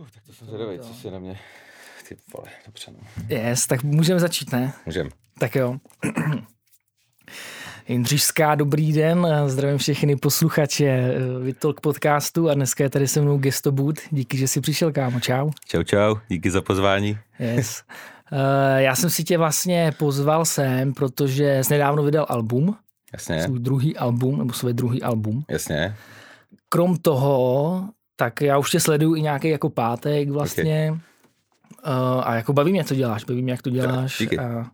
Uf, tak to jsem zvědavý, co si na mě... Ty vole, dobře no. Yes, tak můžeme začít, ne? Můžem. Tak jo. Jindřišská, dobrý den, zdravím všechny posluchače Vitolk podcastu a dneska je tady se mnou Gesto Boot. Díky, že jsi přišel, kámo, čau. Čau, čau, díky za pozvání. Yes. Uh, já jsem si tě vlastně pozval sem, protože jsi nedávno vydal album. Jasně. Svůj druhý album, nebo své druhý album. Jasně. Krom toho, tak já už tě sleduju i nějaký jako pátek vlastně. Okay. Uh, a jako baví mě, co děláš, baví mě, jak to děláš. Díky. A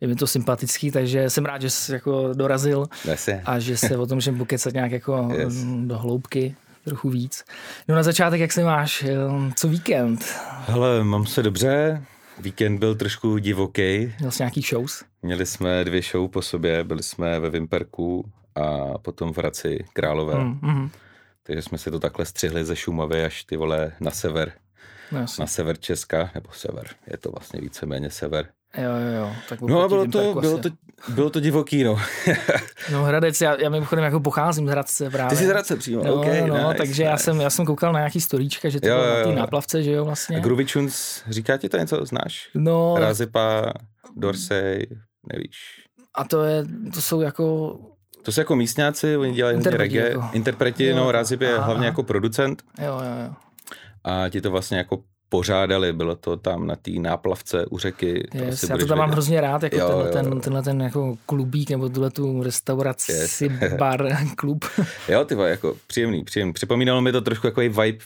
je mi to sympatický, takže jsem rád, že jsi jako dorazil Jasně. a že se o tom můžeme pokecat nějak jako Yes. mm, do hloubky trochu víc. No na začátek, jak se máš? Um, Co víkend? Hele, mám se dobře. Víkend byl trošku divoký. Měl jsi nějaký shows? Měli jsme dvě show po sobě, byli jsme ve Vimperku a potom v Hradci Králové. Mm, mm, Takže jsme si to takhle střihli ze Šumavy až ty vole na sever, no, na sever Česka, nebo sever, je to vlastně víceméně sever. Jo, jo, jo. Tak No a bylo to, bylo to, bylo to divoký, no. No Hradec, já, já mimochodem jako pocházím z Hradce právě. Ty jsi z Hradce přímo, No, OK, no, nice, takže já nice. jsem, já jsem koukal na nějaký storíčka, že to Jo, bylo jo, na té náplavce, že jo, vlastně. A Tunes, říká ti to něco, znáš? No, Razipa, Dorsey, nevíš. a to je, to jsou jako, To jsou jako místňáci, oni dělají hodně reggae. jako. Interpreti, Jo, no Razip je aha, hlavně aha. jako producent jo, jo, jo. a ti to vlastně jako pořádali, bylo to tam na té náplavce u řeky. to Yes, já to tam mám vědět. hrozně rád, jako Jo, tenhle, jo, ten, jo. tenhle ten jako klubík, nebo tuhle tu restauraci, Yes. bar, klub. Jo, ty jako příjemný, příjemný. Připomínalo mi to trošku jako vibe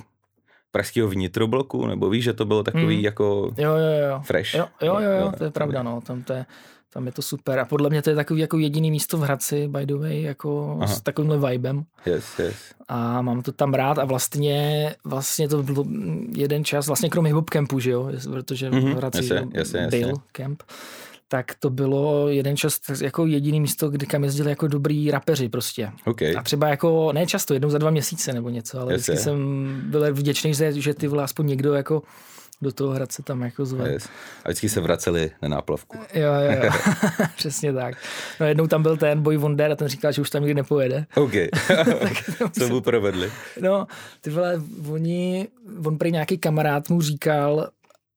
pražského vnitrobloku, nebo víš, že to bylo takový Mm. jako Jo, jo, jo. fresh. Jo, jo, jo, jo, to je pravda, no, tam to je, tam je to super. A podle mě to je takový jako jediný místo v Hradci, by the way, jako Aha. s takovýmhle vibem. Yes, yes. A mám to tam rád a vlastně, vlastně to byl jeden čas, vlastně kromě hip campu, že jo, protože Mhm, v Hradci jasně, jasně, jasně. byl camp, tak to bylo jeden čas jako jediný místo, kdy kam jezdili jako dobrý rapeři prostě. OK. A třeba jako, ne často, jednou za dva měsíce nebo něco, ale Jasně. vždycky jsem byl vděčný, že, že ty vole aspoň někdo jako do toho Hradce tam jako zve. Yes. A vždycky se vraceli na náplavku. Jo, jo, jo. přesně tak. No jednou tam byl ten Boy Wonder a ten říkal, že už tam nikdy nepojede. OK. Co mu provedli? No, ty vole, oni, on prý nějaký kamarád mu říkal,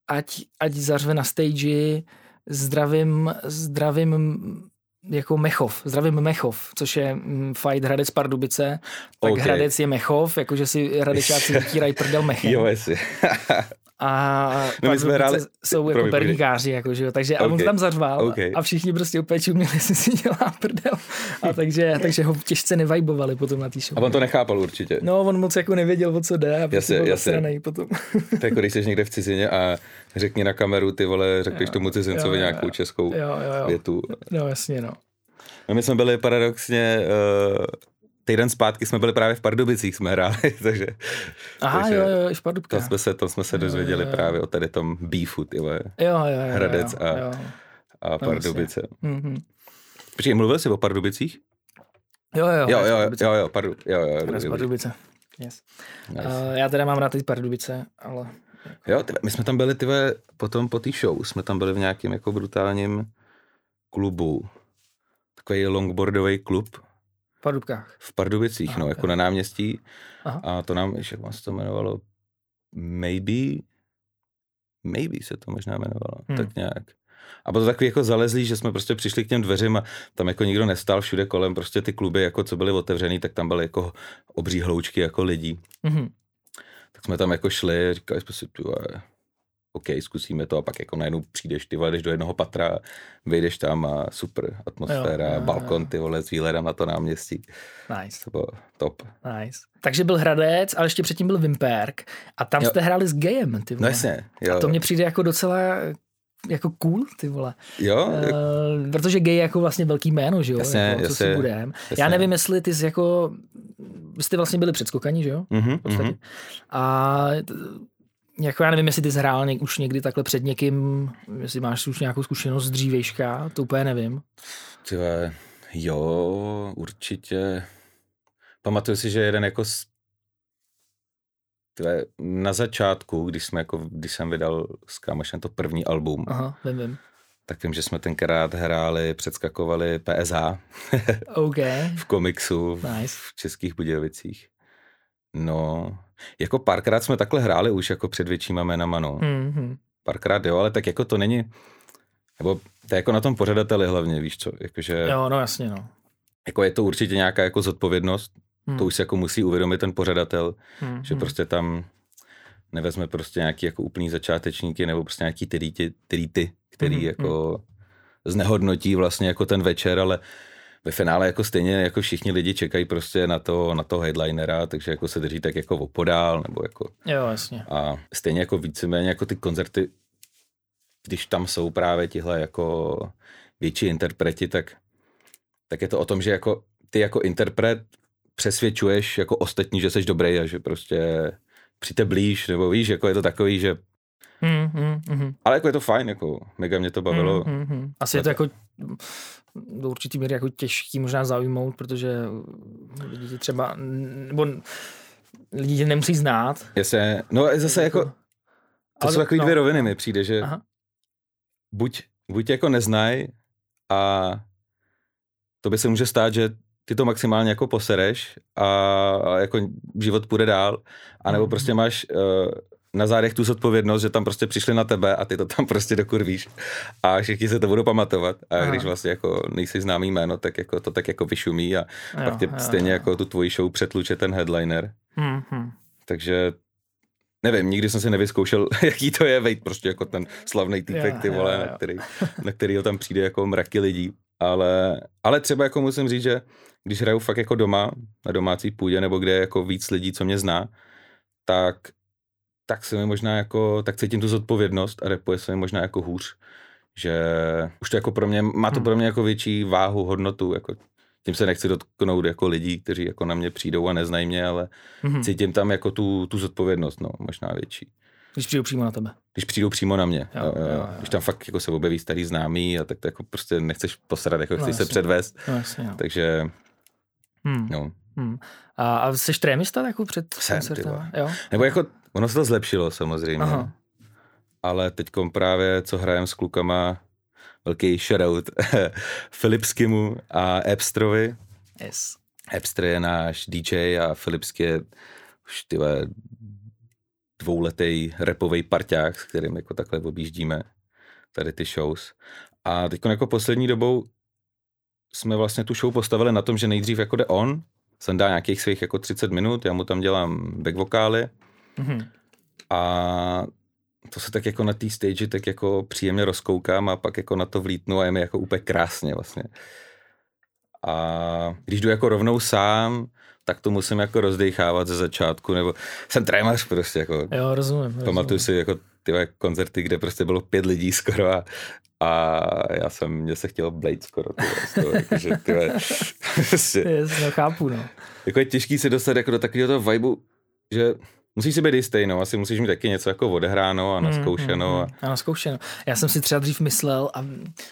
ať, ať zařve na stage zdravím, zdravím jako Mechov, zdravím Mechov, což je mm, fight Hradec Pardubice, tak OK. Hradec je Mechov, jakože si Hradečáci vytírají prdel Mechem. Jo, jestli. A No, my jsme hráli- jsou jako perníkáři, jako, že jo. takže a on tam zařval OK. a všichni prostě úplně čuměli, jestli si dělá prdel. A takže, takže ho těžce nevajbovali potom na té show. A on to nechápal určitě. No, on moc jako nevěděl, o co jde a prostě Jasně, byl jasně. potom. To jako když jsi někde v cizině a řekni na kameru, ty vole, řekneš tomu cizincovi jo, jo, nějakou jo. českou Jo, jo, jo. větu. No, jasně, no. No my jsme byli paradoxně, uh, týden zpátky jsme byli právě v Pardubicích, jsme hráli, takže Aha, Takže jo, jo, i v Pardubkách. tam jsme se, tam jsme se dozvěděli jo, jo. právě o tady tom beefu, ty vole, Jo, jo, jo. Hradec jo, a- Jo. a Pardubice. Mhm. Počkej, mluvil jsi o Pardubicích? jo, jo. Jo, jo, jo, jo, jo, pardu, jo, jo, dobrý. Pardubice. Yes. Nice. Uh, já teda mám rád ty Pardubice, ale Jo, tyve, my jsme tam byli, tyve, potom po té show, jsme tam byli v nějakém jako brutálním klubu. Takový longboardový klub Pardubkách. v Pardubicích, Aha, no, jako na náměstí. Aha. A to nám, jak se to jmenovalo, Maybe, Maybe se to možná jmenovalo, Hmm. hmm. tak nějak. A bylo to takový jako zalezlý, že jsme prostě přišli k těm dveřím a tam jako nikdo nestál všude kolem, prostě ty kluby, jako co byly otevřený, tak tam byly jako obří hloučky jako lidí. Mhm. Tak jsme tam jako šli, říkali jsme si, OK, zkusíme to a pak jako najednou přijdeš, ty vole, jdeš do jednoho patra, vyjdeš tam a super atmosféra, Jo, balkon, ty vole, s výhledem na to náměstí. Nice, To bylo top. nice. Takže byl Hradec, ale ještě předtím byl Vimperk a tam Jo. jste hráli s Gejem, ty No vole. jasně, jo. A to mně přijde jako docela jako cool, ty vole. Jo, Uh, protože gay je jako vlastně velký jméno, že jo? Jasně, jako, co si jasně, budem. jasně. Já nevím, jestli ty jsi jako, vy jste vlastně byli předskokaní, že jo? mhm, V podstatě. mhm. A jako já nevím, jestli ty jsi hrál něk, už někdy takhle před někým, jestli máš už nějakou zkušenost z dřívejška, to úplně nevím. Tyhle, jo, určitě. Pamatuju si, že jeden jako z... Tyhle, na začátku, když, jsme jako, když jsem vydal s kámošem to první album, Aha, vím, vím. tak vím, že jsme tenkrát hráli, předskakovali PSH OK, v komiksu nice. v Českých Budějovicích. No, Jako párkrát jsme takhle hráli už jako před většíma jménama, no. Mm-hmm. Párkrát jo, ale tak jako to není, nebo to je jako na tom pořadateli hlavně, víš co, jakože, Jo, no jasně, no. jako je to určitě nějaká jako zodpovědnost, Hmm. to už si jako musí uvědomit ten pořadatel, Hmm, že hmm. prostě tam nevezme prostě nějaký jako úplný začátečníky nebo prostě nějaký trýty, trýty který Mhm, jako znehodnotí vlastně jako ten večer, ale ve finále jako stejně jako všichni lidi čekají prostě na to, na to headlinera, takže jako se drží tak jako opodál, nebo jako Jo, jasně. a stejně jako víceméně jako ty koncerty, když tam jsou právě tihle jako větší interpreti, tak, tak je to o tom, že jako ty jako interpret přesvědčuješ jako ostatní, že jsi dobrý a že prostě přijďte blíž, nebo víš, jako je to takový, že Hmm, hmm, hmm. ale jako je to fajn, jako mega mě to bavilo. Hmm, hmm, hmm. Asi je to jako do určitý míry jako těžký možná zaujmout, protože lidi tě třeba, nebo lidi tě nemusí znát. Jasně, no a zase jako, to Ale- jsou takový no. dvě roviny mi přijde, že Aha. buď, buď tě jako neznaj a to by se může stát, že ty to maximálně jako posereš a, a jako život půjde dál, anebo Mhm. prostě máš uh, na zádech tu zodpovědnost, že tam prostě přišli na tebe a ty to tam prostě dokurvíš a všichni se to budou pamatovat a Aha. když vlastně jako nejsi známý jméno, tak jako to tak jako vyšumí a Jo, pak tě jo, stejně jo. jako tu tvoji show přetluče ten headliner, Hmm, hmm. takže nevím, nikdy jsem si nevyzkoušel, jaký to je, vejt prostě jako ten slavný týpek, Jo, ty jo, vole, jo. na, který, na kterýho tam přijde jako mraky lidí. Ale, ale třeba jako musím říct, že když hraju fakt jako doma, na domácí půdě, nebo kde je jako víc lidí, co mě zná, tak, tak se mi možná jako, tak cítím tu zodpovědnost a repuje se mi možná jako hůř. Že už to jako pro mě, má to Hmm. pro mě jako větší váhu, hodnotu, jako tím se nechci dotknout jako lidí, kteří jako na mě přijdou a neznají mě, ale Hmm. cítím tam jako tu, tu zodpovědnost, no, možná větší. Když přijdu přímo na tebe. Když přijdou přímo na mě, Jo, jo, jo, jo, když tam fakt jako se objeví starý známý a tak to jako prostě nechceš posrat, jako No, chceš se předvést, No, jasně, jo. takže Hmm. no. Hmm. A, a jsi trémista jako před Jsem, koncertem? Jo? Nebo jako, ono se to zlepšilo samozřejmě, Aha. ale teď právě, co hrajem s klukama, velký shoutout Filipskimu a Epstrovi. Yes. Epster je náš DJ a Filipsky je už tyhle dvouletý repový parťák, s kterým jako takhle objíždíme tady ty shows. A teď jako poslední dobou jsme vlastně tu show postavili na tom, že nejdřív jako jde on, jsem dá nějakých svých jako 30 minut, já mu tam dělám back vokály Mhm. a to se tak jako na té stage tak jako příjemně rozkoukám a pak jako na to vlítnu a je mi jako úplně krásně vlastně. A když jdu jako rovnou sám, tak to musím jako rozdechávat ze začátku, nebo jsem trémař prostě jako. Jo, rozumím. Pamatuju rozumím. si jako ty koncerty, kde prostě bylo pět lidí skoro a, a já jsem, mě se chtěl blade skoro. Ty vole, z toho, jako, že, ty vole, prostě, Yes, no, chápu, no. jako je těžký se dostat jako do takového toho vibu, že musíš si být jistý, no, asi musíš mít taky něco jako odehráno a naskoušeno. A, Mm, mm, a naskoušeno. Já jsem si třeba dřív myslel, a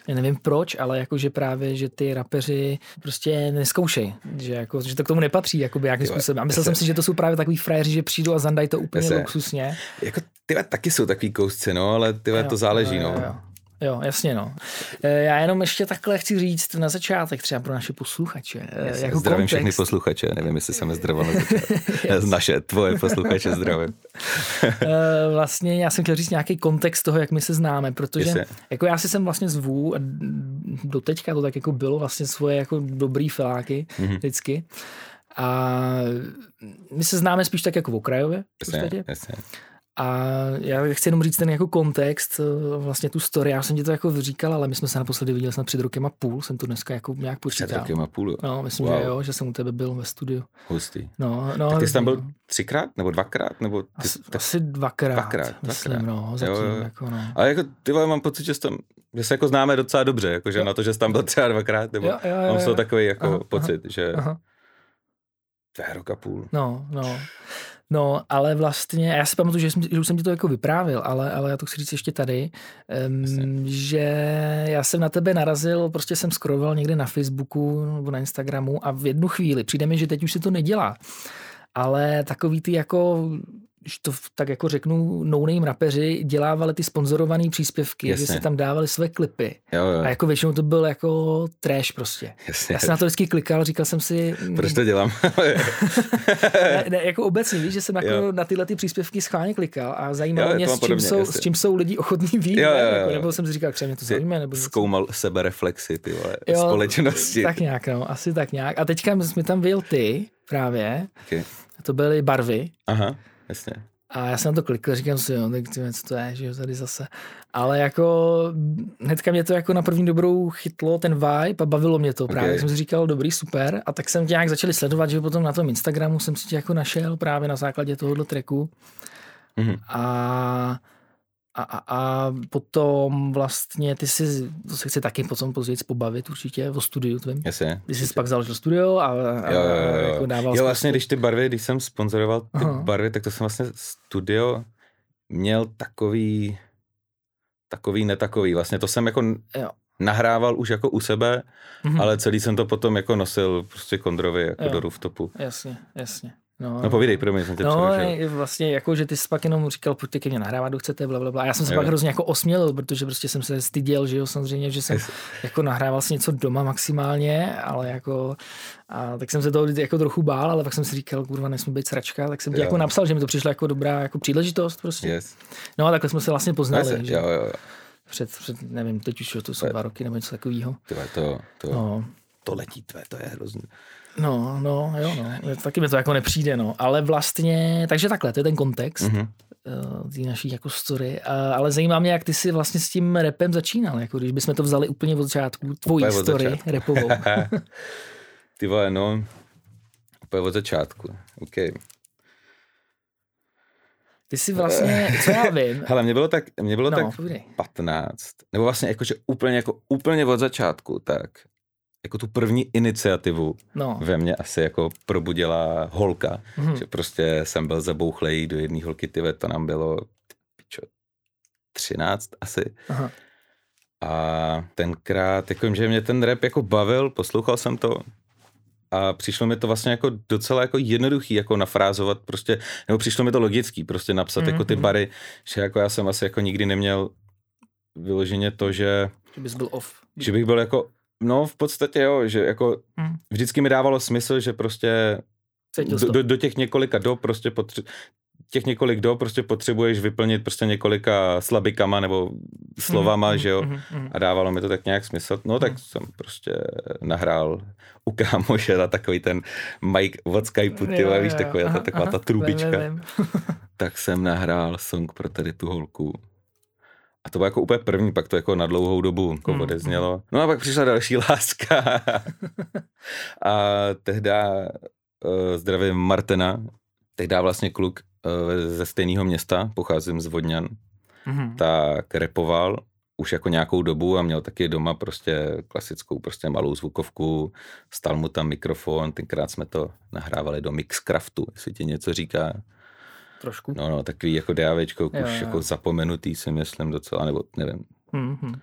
nevím proč, ale jakože právě, že ty rapeři prostě neskoušej, že, jako, že to k tomu nepatří jakoby nějakým způsobem. A myslel jsem si, že to jsou právě takový frajeři, že přijdou a zandají to úplně Jasně. luxusně. jako ty vole, taky jsou takový kousci, no, ale ty vole, Jo, to záleží, jo, no. jo, jo. Jo, jasně no. E, Já jenom ještě takhle chci říct na začátek třeba pro naše posluchače. e, Jasně, jako zdravím kontext. všechny posluchače, nevím, jestli jsem je zdravil na začátku. Yes. Naše, tvoje posluchače zdravím. Vlastně já jsem chtěl říct nějaký kontext toho, jak my se známe, protože Jestli- jako já si sem vlastně zvu a do teďka to tak jako bylo vlastně svoje jako dobrý feláky Mhm. vždycky. A my se známe spíš tak jako v okrajově v Jasně, podstatě. jasně. A já chci jenom říct ten jako kontext, eh, vlastně tu story. Já jsem ti to jako říkal, ale my jsme se naposledy viděli snad před rokem a půl, jsem to dneska jako nějak Před počítal. rokem a půl, jo. No, myslím, Wow. že jo, že jsem u tebe byl ve studiu. hustý. No, no, Tak ty jsi tam byl no. třikrát nebo dvakrát? Nebo ty, Asi, tak, asi dvakrát, dvakrát, myslím, dvakrát. no, zatím, Jo, jo. jako no. ale jako ty vole, mám pocit, že, jsi tam, že se jako známe docela dobře, jakože Jo. na to, že jsi tam byl třeba dvakrát, nebo Jo, jo, jo, mám z toho jo. takový jako Aha, pocit, že Aha. to je rok a půl. No, no. No, ale vlastně, já si pamatuju, že, jsem, že už jsem ti to jako vyprávil, ale, ale já to chci říct ještě tady, um, že já jsem na tebe narazil, prostě jsem scrolloval někde na Facebooku nebo na Instagramu a v jednu chvíli přijde mi, že teď už se to nedělá, ale takový ty jako že to tak jako řeknu, no-name rapeři dělávali ty sponzorované příspěvky, Jasně. že si tam dávali své klipy. Jo, jo. A jako většinou to byl jako trash prostě. Jasně. Já jsem na to vždycky klikal, říkal jsem si... Proč to dělám? ne, ne, jako obecně, víš, že jsem jako jo. na tyhle ty příspěvky schválně klikal a zajímalo jo, mě, s čím, podobně, jsou, s čím jsou lidi ochotní vít. Jo, jo, jo. Jako, nebo jsem si říkal, že mě to zajímá. Nebo Zkoumal sebereflexy, ty vole, jo, společnosti. Tak nějak, no, asi tak nějak. A teďka jsme tam vyjel ty právě. Okay. To byly barvy. Aha, jasně. A já jsem na to klikl, říkám si, jo, tak co to je, že jo, tady zase. Ale jako hnedka mě to jako na první dobrou chytlo, ten vibe a bavilo mě to právě. Okay. Jsem si říkal, dobrý, super. A tak jsem tě nějak začali sledovat, že potom na tom Instagramu jsem si tě jako našel právě na základě tohohle tracku. Mm-hmm. A a, a, a potom vlastně ty si, to se chci taky potom později pobavit určitě o studiu tvým. Jasně. Ty jsi pak založil studio a, a jo, jo, jo. jako dával Jo, vlastně, když ty barvy, když jsem sponzoroval ty Aha. barvy, tak to jsem vlastně studio měl takový, takový, netakový. Vlastně to jsem jako jo. nahrával už jako u sebe, mhm. ale celý jsem to potom jako nosil prostě Kondrovi jako jo. do rooftopu. Jasně, jasně. No, no povídej, promiň, jsem tě No, vlastně jako, že ty jsi pak jenom říkal, pojďte ke mně nahrávat, kdo chcete, bla, bla, bla. A já jsem se jo. pak hrozně jako osmělil, protože prostě jsem se styděl, že jo, samozřejmě, že jsem jako nahrával si něco doma maximálně, ale jako, a tak jsem se toho jako trochu bál, ale pak jsem si říkal, kurva, nesmí být sračka, tak jsem ti jako napsal, že mi to přišlo jako dobrá jako příležitost prostě. Yes. No a takhle jsme se vlastně poznali. Yes, že? Jo, jo, jo. Před, před, nevím, teď už to jsou dva roky nebo něco takového. To, to, no. to letí, tvé, to je hrozně. No, no, jo, no. Taky mi to jako nepřijde, no. Ale vlastně, takže takhle, to je ten kontext mm-hmm. uh, té naší jako story. Uh, ale zajímá mě, jak ty jsi vlastně s tím repem začínal, jako když bychom to vzali úplně od začátku, tvojí úplně story začátku. repovou. ty vole, no, úplně od začátku, OK. Ty jsi vlastně, co já vím. Hele, mě bylo tak, mě bylo no, tak 15, nebo vlastně jakože úplně, jako úplně od začátku, tak jako tu první iniciativu no. ve mně asi jako probudila holka, mm. že prostě jsem byl zabouchlej do jedné holky, ty to nám bylo pičo, 13 asi. Aha. A tenkrát, jako, že mě ten rap jako bavil, poslouchal jsem to a přišlo mi to vlastně jako docela jako jednoduchý jako nafrázovat prostě, nebo přišlo mi to logický prostě napsat mm, jako ty mhm. bary, že jako já jsem asi jako nikdy neměl vyloženě to, že... Že bys byl off. Že bych byl jako No, v podstatě jo, že jako hmm. vždycky mi dávalo smysl, že prostě do, do, do těch několika do prostě potře- těch několik do prostě potřebuješ vyplnit prostě několika slabikama nebo slovama, mm, že jo, mm, mm, a dávalo mi to tak nějak smysl. No tak mm. jsem prostě nahrál u kámoše na takový ten Mike od Skypeu, ty víš, taková, ta, taková ta trubička. tak jsem nahrál song pro tady tu holku a to bylo jako úplně první, pak to jako na dlouhou dobu jako hmm. odeznělo. No a pak přišla další láska. a tehda uh, zdravím Martina, tehda vlastně kluk uh, ze stejného města, pocházím z Vodňan, hmm. tak repoval už jako nějakou dobu a měl taky doma prostě klasickou prostě malou zvukovku, stal mu tam mikrofon, tenkrát jsme to nahrávali do Mixcraftu, jestli ti něco říká trošku. No, no, takový jako DAVčko, už jo, jako zapomenutý si myslím docela, nebo nevím. Mm-hmm.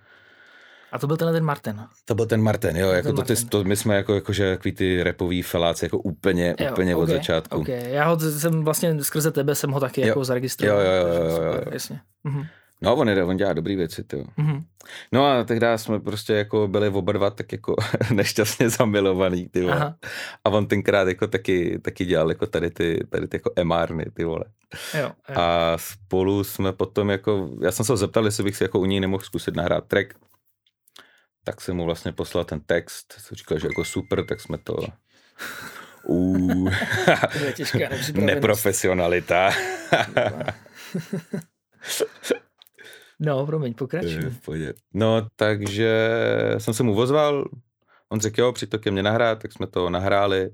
A to byl tenhle ten Martin. To byl ten Martin, jo, jako to, ty, to, my jsme jako, jako že takový ty repový feláci jako úplně, jo, úplně okay, od začátku. Okay. Já ho jsem vlastně skrze tebe jsem ho taky jo. jako zaregistroval. Jo, jo, jo, jo, jo, jo. Jasně. Mhm. No, on, je, on dělá dobrý věci, ty. Mm-hmm. No a tehdy jsme prostě jako byli oba dva tak jako nešťastně zamilovaný, ty vole. A on tenkrát jako taky, taky dělal jako tady ty, tady ty jako emárny, ty vole. Jo, jo. A spolu jsme potom jako, já jsem se ho zeptal, jestli bych si jako u něj nemohl zkusit nahrát track, tak jsem mu vlastně poslal ten text, co říkal, že jako super, tak jsme to Uh, neprofesionalita. No, promiň, pokračuj. No, takže jsem se mu vozval, on řekl, jo, přijď to ke mně nahrát, tak jsme to nahráli,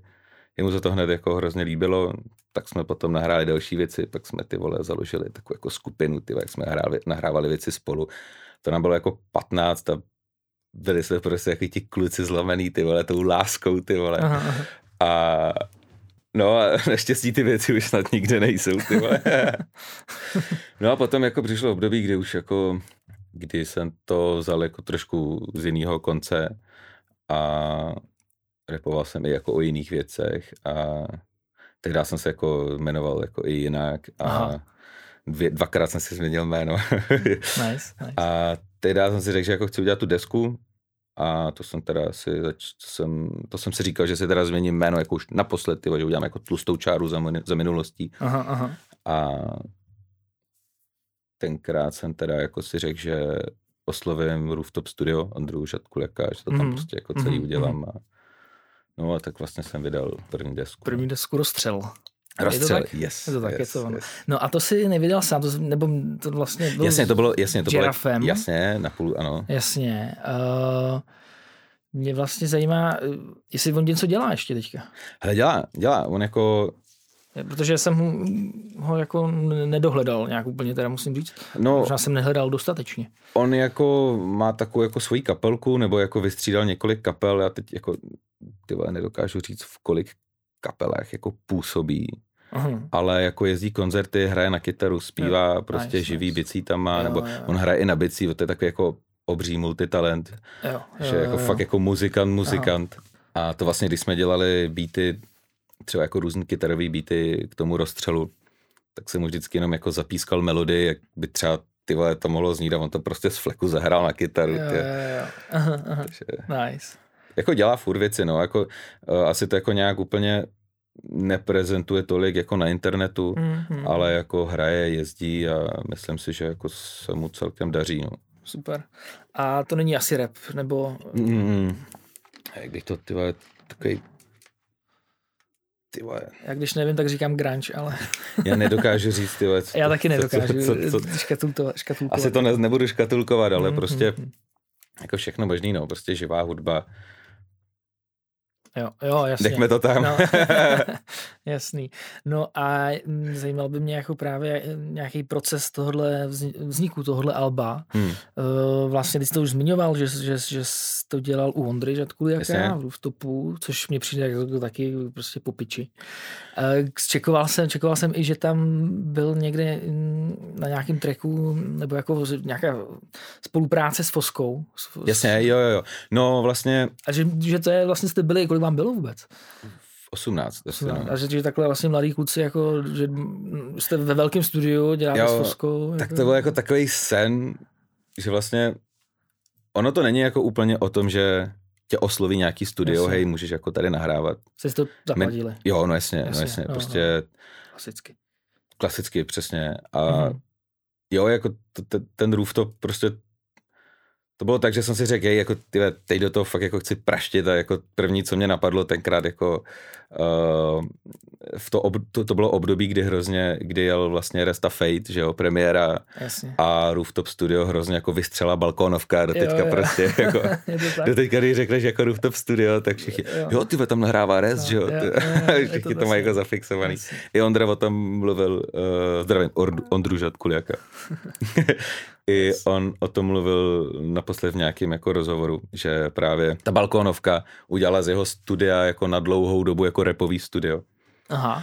jemu se to hned jako hrozně líbilo, tak jsme potom nahráli další věci, pak jsme ty vole založili takovou jako skupinu, ty jak jsme hráli, nahrávali věci spolu. To nám bylo jako 15 a byli jsme prostě jako ti kluci zlomený, ty vole, tou láskou, ty vole. Aha. A No a naštěstí ty věci už snad nikde nejsou, ty vole. No a potom jako přišlo období, kdy už jako, kdy jsem to vzal jako trošku z jiného konce a repoval jsem i jako o jiných věcech a tehdy jsem se jako jmenoval jako i jinak a dvě, dvakrát jsem si změnil jméno. nice, nice. A tehdy jsem si řekl, že jako chci udělat tu desku a to jsem teda si, zač, to jsem, to jsem si říkal, že si teda změním jméno jako už naposled, tyvo, že udělám jako tlustou čáru za, za minulostí. Aha, aha. A tenkrát jsem teda jako si řekl, že oslovím Rooftop Studio, Andrew Žadkuleka, že to tam Mhm. prostě jako celý Mhm, udělám. A, no a tak vlastně jsem vydal první desku. První desku rozstřel. Je to Rozstřel, tak? yes. Je to tak, je yes, to ono. yes. No a to si nevydal sám, to, nebo to vlastně byl Jasně, to bylo, jasně, to bylo, jasně, na půl, ano. Jasně. Uh, mě vlastně zajímá, eh, jestli on něco dělá ještě teďka. Hele, dělá, dělá, on jako, Protože jsem ho, ho jako nedohledal nějak úplně, teda musím říct. no, Možná jsem nehledal dostatečně. on jako má takovou jako svoji kapelku, nebo jako vystřídal několik kapel, já teď jako, ty nedokážu říct, v kolik kapelách jako působí, Aha. ale jako jezdí koncerty, hraje na kytaru, zpívá, Jo, prostě nice, živý nice. bicí tam má, Jo, nebo jo. on hraje i na bicí, to je takový jako obří multitalent, Jo, že jako fakt jako muzikant, muzikant. A to vlastně, když jsme dělali beaty, třeba jako různý kytarový beaty k tomu rozstřelu, tak jsem mu vždycky jenom jako zapískal melodii, jak by třeba ty vole to mohlo znít a on to prostě z fleku zahrál na kytaru. Jo, jo, jo. Aha, aha. takže, Nice. jako dělá furt věci, no, jako uh, asi to jako nějak úplně neprezentuje tolik jako na internetu, Mm-hmm. ale jako hraje, jezdí a myslím si, že jako se mu celkem daří, no. Super. A to není asi rap, nebo... Mm, jak bych to, ty vole, takový ty vole, Já když nevím, tak říkám grunge, ale já nedokážu říct, ty vole, co, já taky nedokážu co, co, co, škatulkovat. škatulkovat. asi to ne, nebudu škatulkovat, ale Mhm, prostě mhm. jako všechno možný, no, prostě živá hudba, Jo, jo, jasně. nechme to tam. No, jasný. No a mm, zajímal by mě jako právě nějaký proces vzni- vzniku tohohle alba. hmm. Uh, vlastně ty jsi to už zmiňoval, že, že, že jsi to dělal u Ondry Žadkuliaka Jasně. v Rooftopu, což mě přijde jako taky prostě po piči. Uh, čekoval, jsem, čekoval jsem i, že tam byl někde mm, na nějakém tracku, nebo jako nějaká spolupráce s Foskou. S, Jasně, jo, jo, jo. No vlastně A že, že to je vlastně jste byli, kolik vám bylo vůbec? 18, asi, no. A že, že takhle vlastně mladí kluci, jako, že jste ve velkém studiu, děláte Jo, s Foskou. Tak to byl jako takový sen, že vlastně ono to není jako úplně o tom, že tě osloví nějaký studio, Jasně. hej, můžeš jako tady nahrávat. Jste si to zaplatili, Jo, no jasně, Jasně, no jasně, no, prostě klasicky. klasicky, přesně. A Mhm. jo, jako t- t- ten rooftop prostě to bylo tak, že jsem si řekl, hej, jako ty, teď do toho fakt jako chci praštit a jako první, co mě napadlo tenkrát, jako uh, v to, ob, to, to, bylo období, kdy hrozně, kdy jel vlastně Resta Fate, že jo, premiéra Jasně. a Rooftop Studio hrozně jako vystřela balkónovka do Jo, teďka jo. prostě jako do teďka, když řekneš jako Rooftop Studio, tak všichni, Jo. jo, ty tam nahrává Rest, No, že jo, jo, jo, jo, je to všichni to tak, mají jo. jako zafixovaný. Jasně. I Ondra o tom mluvil, uh, zdravím, Ondru Žadkuliaka. I on o tom mluvil naposled v nějakém jako rozhovoru, že právě ta balkónovka udělala z jeho studia jako na dlouhou dobu jako repový studio. Aha.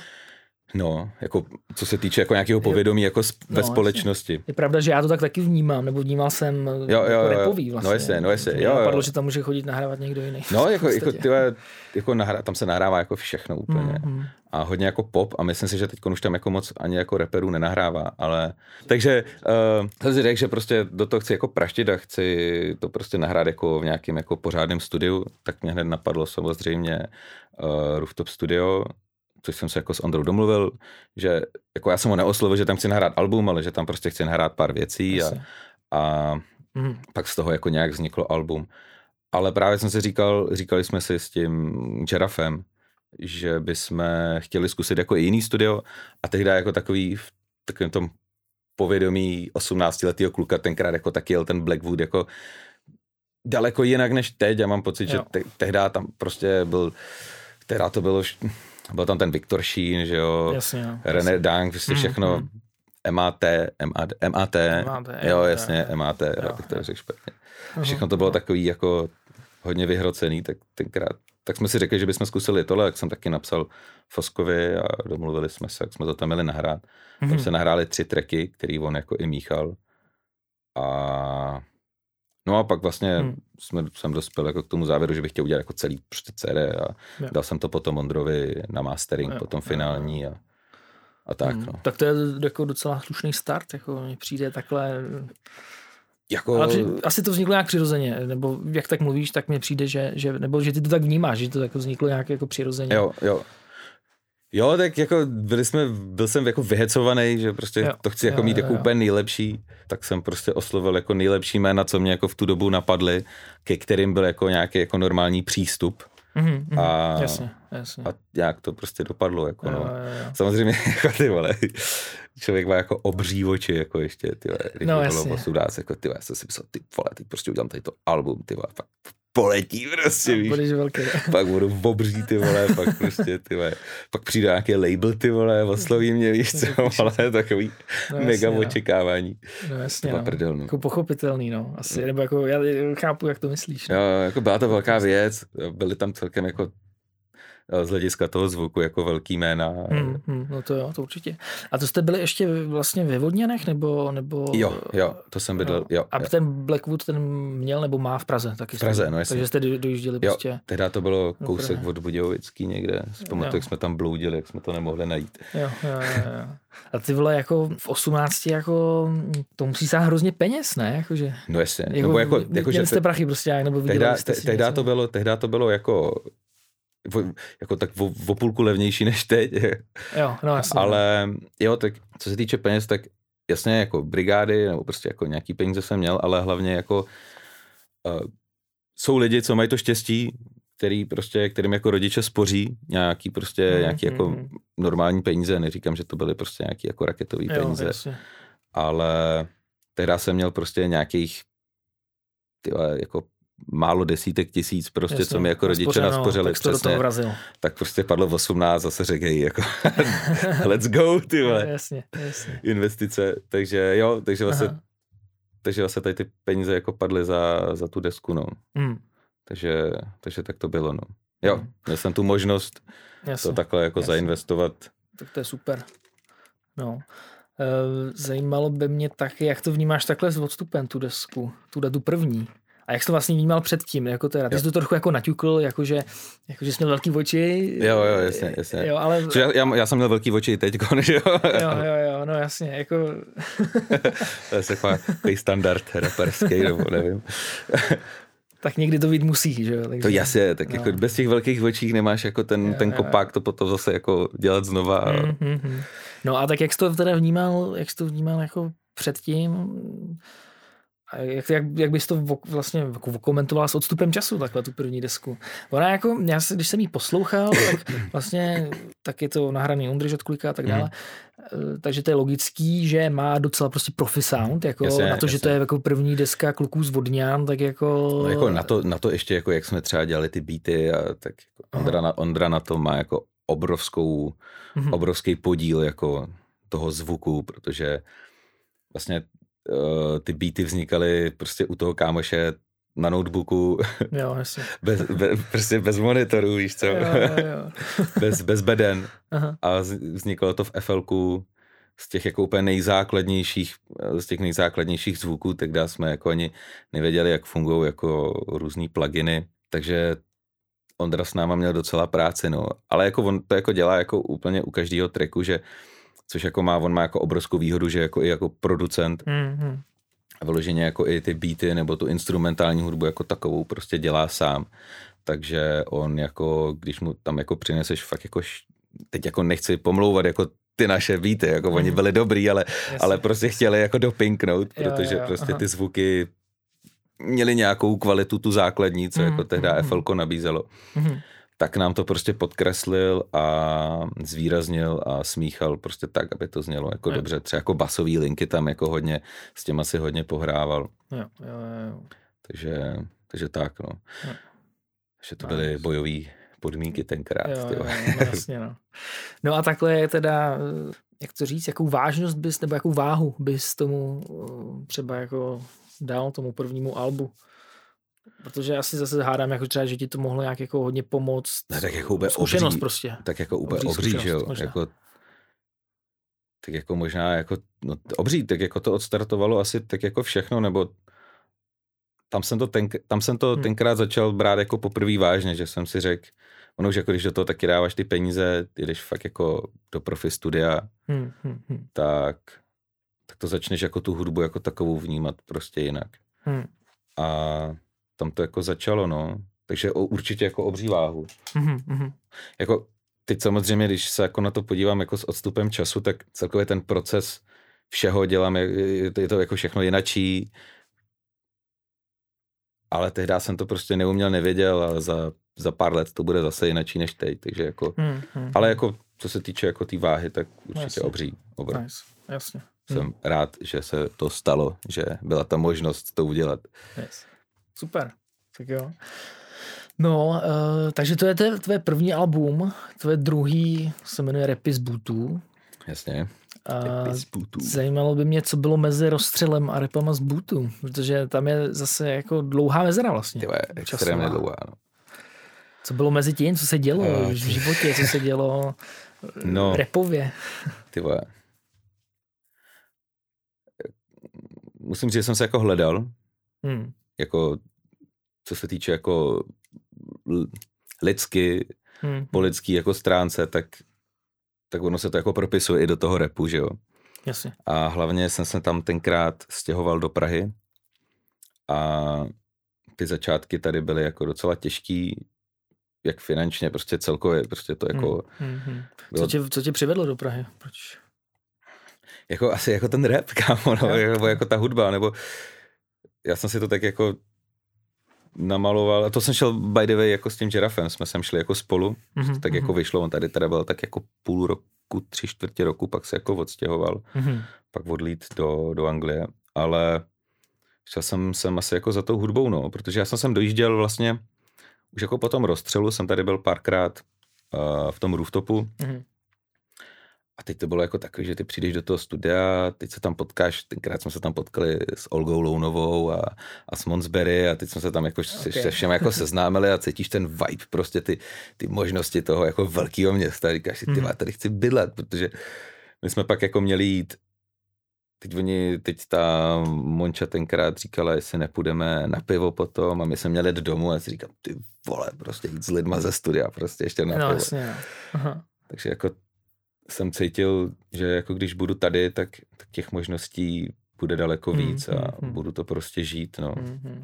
No, jako co se týče jako nějakého povědomí jako sp- No, ve jasně. společnosti. Je pravda, že já to tak taky vnímám, nebo vnímal jsem Jo, jako jo, jo. repový vlastně. No jasně, no jasně, jo, jo. napadlo, že tam může chodit nahrávat někdo jiný. No, jako, jako, tyhle, jako nahrá, tam se nahrává jako všechno úplně. Mhm. A hodně jako pop a myslím si, že teď už tam jako moc ani jako reperů nenahrává, ale... Takže uh, jsem si řekl, že prostě do toho chci jako praštit a chci to prostě nahrát jako v nějakém jako pořádném studiu, tak mě hned napadlo samozřejmě uh, Rooftop Studio, což jsem se jako s Ondrou domluvil, že jako já jsem ho neoslovil, že tam chci nahrát album, ale že tam prostě chci nahrát pár věcí a, a Mhm. pak z toho jako nějak vzniklo album. Ale právě jsem si říkal, říkali jsme si s tím Žerafem, že bychom chtěli zkusit jako i jiný studio a tehdy jako takový v takovém tom povědomí 18-letého kluka tenkrát jako taky jel ten Blackwood jako daleko jinak než teď. Já mám pocit, že Jo. te, tehdy tam prostě byl, tehdy to bylo, byl tam ten Viktor Sheen, že jo, Jasně, no. René Dank, prostě Mhm, všechno, mhm. MAT, MAT, MAT, MAT, jo, jasně. MAT, Jo, abych to řekl špatně. Všechno to bylo takový jako hodně vyhrocený, tak tenkrát, tak jsme si řekli, že bychom zkusili tohle, jak jsem taky napsal Foskovi a domluvili jsme se, jak jsme to tam měli nahrát. Tam Mhm. se nahrály tři tracky, který on jako i míchal a No a pak vlastně hmm. jsme, jsem dospěl jako k tomu závěru, že bych chtěl udělat jako celý prostě CD a jo. dal jsem to potom Ondrovi na mastering, jo, potom finální a, a tak. Hmm. No. Tak to je jako docela slušný start, jako mi přijde takhle jako... Ale asi to vzniklo nějak přirozeně, nebo jak tak mluvíš, tak mně přijde, že, že nebo že ty to tak vnímáš, že to jako vzniklo nějak jako přirozeně. Jo, jo. Jo, tak jako byli jsme, byl jsem jako vyhecovaný, že prostě jo, to chci jako jo, mít jo, jako jo. úplně nejlepší, tak jsem prostě oslovil jako nejlepší jména, co mě jako v tu dobu napadly, ke kterým byl jako nějaký jako normální přístup. Mm-hmm, a, jasně, jasně. a jak to prostě dopadlo. Jako, jo, no. jo, jo. Samozřejmě, jako ty vole, člověk má jako obří oči, jako ještě, ty vole, když no, bylo 18, jako ty vole, já jsem si myslel, ty vole, teď prostě udělám tady to album, ty vole, fakt poletí prostě, víš. Budeš velký. pak budu obří, ty vole, pak prostě, ty vole, pak přijde nějaký label, ty vole, osloví mě, víš co, ale takový no, mega jasně, no. očekávání. No jasně, to no. Prdel, no. Jako pochopitelný, no, asi, no. nebo jako, já chápu, jak to myslíš. No. Jo, jako byla to velká věc, byly tam celkem jako z hlediska toho zvuku jako velký jména. Hmm, hmm, no to jo, to určitě. A to jste byli ještě vlastně ve Vodněnech, nebo, nebo... Jo, jo, to jsem bydlel, jo. jo a jo. ten Blackwood ten měl, nebo má v Praze taky? V Praze, no jasně. Takže jste dojížděli jo, prostě... tehdy to bylo kousek od Budějovický někde. Zpamatuju, jak jsme tam bloudili, jak jsme to nemohli najít. Jo, jo, jo, jo. A ty vole, jako v 18, jako to musí sát hrozně peněz, ne? Jakože, no jasně. Jako, nebo jako, jako, že jste prachy prostě, nebo vydělali jste si tehdy to bylo, tehdy to bylo jako jako tak o, o půlku levnější než teď. Jo, no jasně. Ale jo, tak co se týče peněz, tak jasně jako brigády, nebo prostě jako nějaký peníze jsem měl, ale hlavně jako uh, jsou lidi, co mají to štěstí, který prostě, kterým jako rodiče spoří nějaký prostě, mm, nějaký mm, jako mm. normální peníze, neříkám, že to byly prostě nějaký jako raketový jo, peníze, jasně. ale tehdy jsem měl prostě nějakých tyhle, jako málo desítek tisíc prostě, Jasně, co mi jako rodiče naspořili. Tak přesně, do vrazil. Tak prostě padlo 18, zase řekej, jako let's go, ty vole. Jasně, jasně. Investice, takže jo, takže vlastně, takže vlastně tady ty peníze jako padly za, za tu desku, no. Hmm. Takže, takže tak to bylo, no. Jo, hmm. měl jsem tu možnost jasně, to takhle jako jasně. zainvestovat. Tak to je super. No. Eh, zajímalo by mě taky, jak to vnímáš takhle s odstupem, tu desku, tu, tu první. A jak jsi to vlastně vnímal předtím? Jako teda, ty jsi to trochu jako naťukl, jakože, jakože jsi měl velký oči. Jo, jo, jasně, jasně. Jo, ale... Já, já, já, jsem měl velký oči i teď, že jo? jo, jo, jo, no jasně, jako... to je takový standard raperský, nebo nevím. tak někdy to být musí, že jo? Takže, to jasně, tak no. jako bez těch velkých očích nemáš jako ten, jo, ten kopák, to potom zase jako dělat znova. A... Mm-hmm. No a tak jak jsi to teda vnímal, jak jsi to vnímal jako předtím, jak, jak, jak bys to vlastně jako komentoval s odstupem času, takhle tu první desku? Ona jako, já se, když jsem ji poslouchal, tak vlastně tak je to nahraný Ondřej od Kulika a tak dále, mm. takže to je logický, že má docela prostě profi sound, jako jasně, na to, jasně. že to je jako první deska kluků z Vodňán, tak jako... No jako na to, na to ještě, jako jak jsme třeba dělali ty beaty, a tak jako Ondra, na, Ondra na to má jako obrovskou, mm-hmm. obrovský podíl jako toho zvuku, protože vlastně uh, ty beaty vznikaly prostě u toho kámoše na notebooku. Jo, jasně. bez, be, prostě bez monitoru, víš co? Jo, jo, bez, bez beden. Aha. A vzniklo to v FL z těch jako úplně nejzákladnějších, z těch nejzákladnějších zvuků, tak jsme jako ani nevěděli, jak fungují jako různý pluginy, takže Ondra s náma měl docela práci, no. Ale jako on to jako dělá jako úplně u každého tracku, že což jako má, on má jako obrovskou výhodu, že jako i jako producent mm-hmm. a vyloženě jako i ty beaty nebo tu instrumentální hudbu jako takovou prostě dělá sám. Takže on jako, když mu tam jako přineseš fakt jako, teď jako nechci pomlouvat jako ty naše beaty, jako mm. oni mhm. byli dobrý, ale, ale prostě chtěli jako dopinknout, protože jo, jo, prostě aha. ty zvuky měly nějakou kvalitu, tu základní, co mm, jako tehdy mm, FL nabízelo. Mm tak nám to prostě podkreslil a zvýraznil a smíchal prostě tak, aby to znělo jako je. dobře. Třeba jako basový linky tam jako hodně, s těma si hodně pohrával. Jo, jo, jo. Takže, takže tak, no. Jo. Že to byly bojové podmínky tenkrát. Jo, jo, no, jasně, no. no a takhle je teda, jak to říct, jakou vážnost bys, nebo jakou váhu bys tomu třeba jako dal tomu prvnímu albu? Protože já si zase hádám, jako třeba, že ti to mohlo nějak jako hodně pomoct. Ne, tak jako úplně zkušenost obří, prostě. Tak jako úplně obří, obří že jo. Jako, tak jako možná jako, no, obří, tak jako to odstartovalo asi tak jako všechno, nebo tam jsem to, ten, tam jsem to Hmm. tenkrát začal brát jako poprvé vážně, že jsem si řekl, ono už jako když do toho taky dáváš ty peníze, jdeš fakt jako do profi studia, Hmm, hmm, hmm, tak, tak to začneš jako tu hudbu jako takovou vnímat prostě jinak. hmm, A tam to jako začalo, no. Takže o- určitě jako obří váhu. hmm, hmm. Jako teď samozřejmě, když se jako na to podívám jako s odstupem času, tak celkově ten proces všeho dělám, je, je to- jako všechno jinačí, ale tehdy jsem to prostě neuměl, nevěděl a za, za pár let to bude zase jinačí než teď, takže jako, Hmm, hmm. ale jako co se týče jako té váhy, tak určitě Jasně. obří. Obr. Nice, jasně. Jsem rád, že se to stalo, že byla ta možnost to udělat. Yes. Super, tak jo. No, uh, takže to je te- tvoje první album, tvoje druhý se jmenuje Rapy z bootů. Jasně. A Bez putů. zajímalo by mě, co bylo mezi rozstřelem a repama z bootu, protože tam je zase jako dlouhá mezera vlastně. Ty vole, extrémně dlouhá. No. Co bylo mezi tím, co se dělo Eh, v životě, co se dělo No. no. repově. Ty vole. Musím říct, že jsem se jako hledal, Hmm. Jako co se týče jako lidsky, Hmm. po lidský jako stránce, tak, tak ono se to jako propisuje i do toho repu, že jo. Jasně. A hlavně jsem se tam tenkrát stěhoval do Prahy a ty začátky tady byly jako docela těžký, jak finančně, prostě celkově, prostě to jako, Hmm. Hmm. bylo, Co, tě, co tě přivedlo do Prahy? Proč? jako asi jako ten rap, kámo, no, nebo jako ta hudba, nebo já jsem si to tak jako namaloval, a to jsem šel by the way jako s tím žirafem, jsme sem šli jako spolu, Mhm, tak jako vyšlo, on tady teda byl tak jako půl roku, tři čtvrtě roku, pak se jako odstěhoval, Mhm. pak odlít do, do Anglie, ale šel jsem sem asi jako za tou hudbou, no, protože já jsem sem dojížděl vlastně, už jako po tom rozstřelu. Jsem tady byl párkrát uh, v tom rooftopu. Mhm. A teď to bylo jako takový, že ty přijdeš do toho studia, teď se tam potkáš, tenkrát jsme se tam potkali s Olgou Lounovou a, a s Monsberry a teď jsme se tam jako okay. Se všem jako seznámili a cítíš ten vibe, prostě ty, ty možnosti toho jako velkého města. Říkáš si, ty vole, tady chci bydlet, protože my jsme pak jako měli jít Teď oni, teď ta Monča tenkrát říkala, jestli nepůjdeme na pivo potom a my jsme měli jít domů a já si říkám, ty vole, prostě jít s lidma ze studia, prostě ještě na No pivo. jasně, no. Aha. Takže jako jsem cítil, že jako když budu tady, tak, tak těch možností bude daleko Hmm, víc hmm, a hmm. budu to prostě žít, no. Mhm.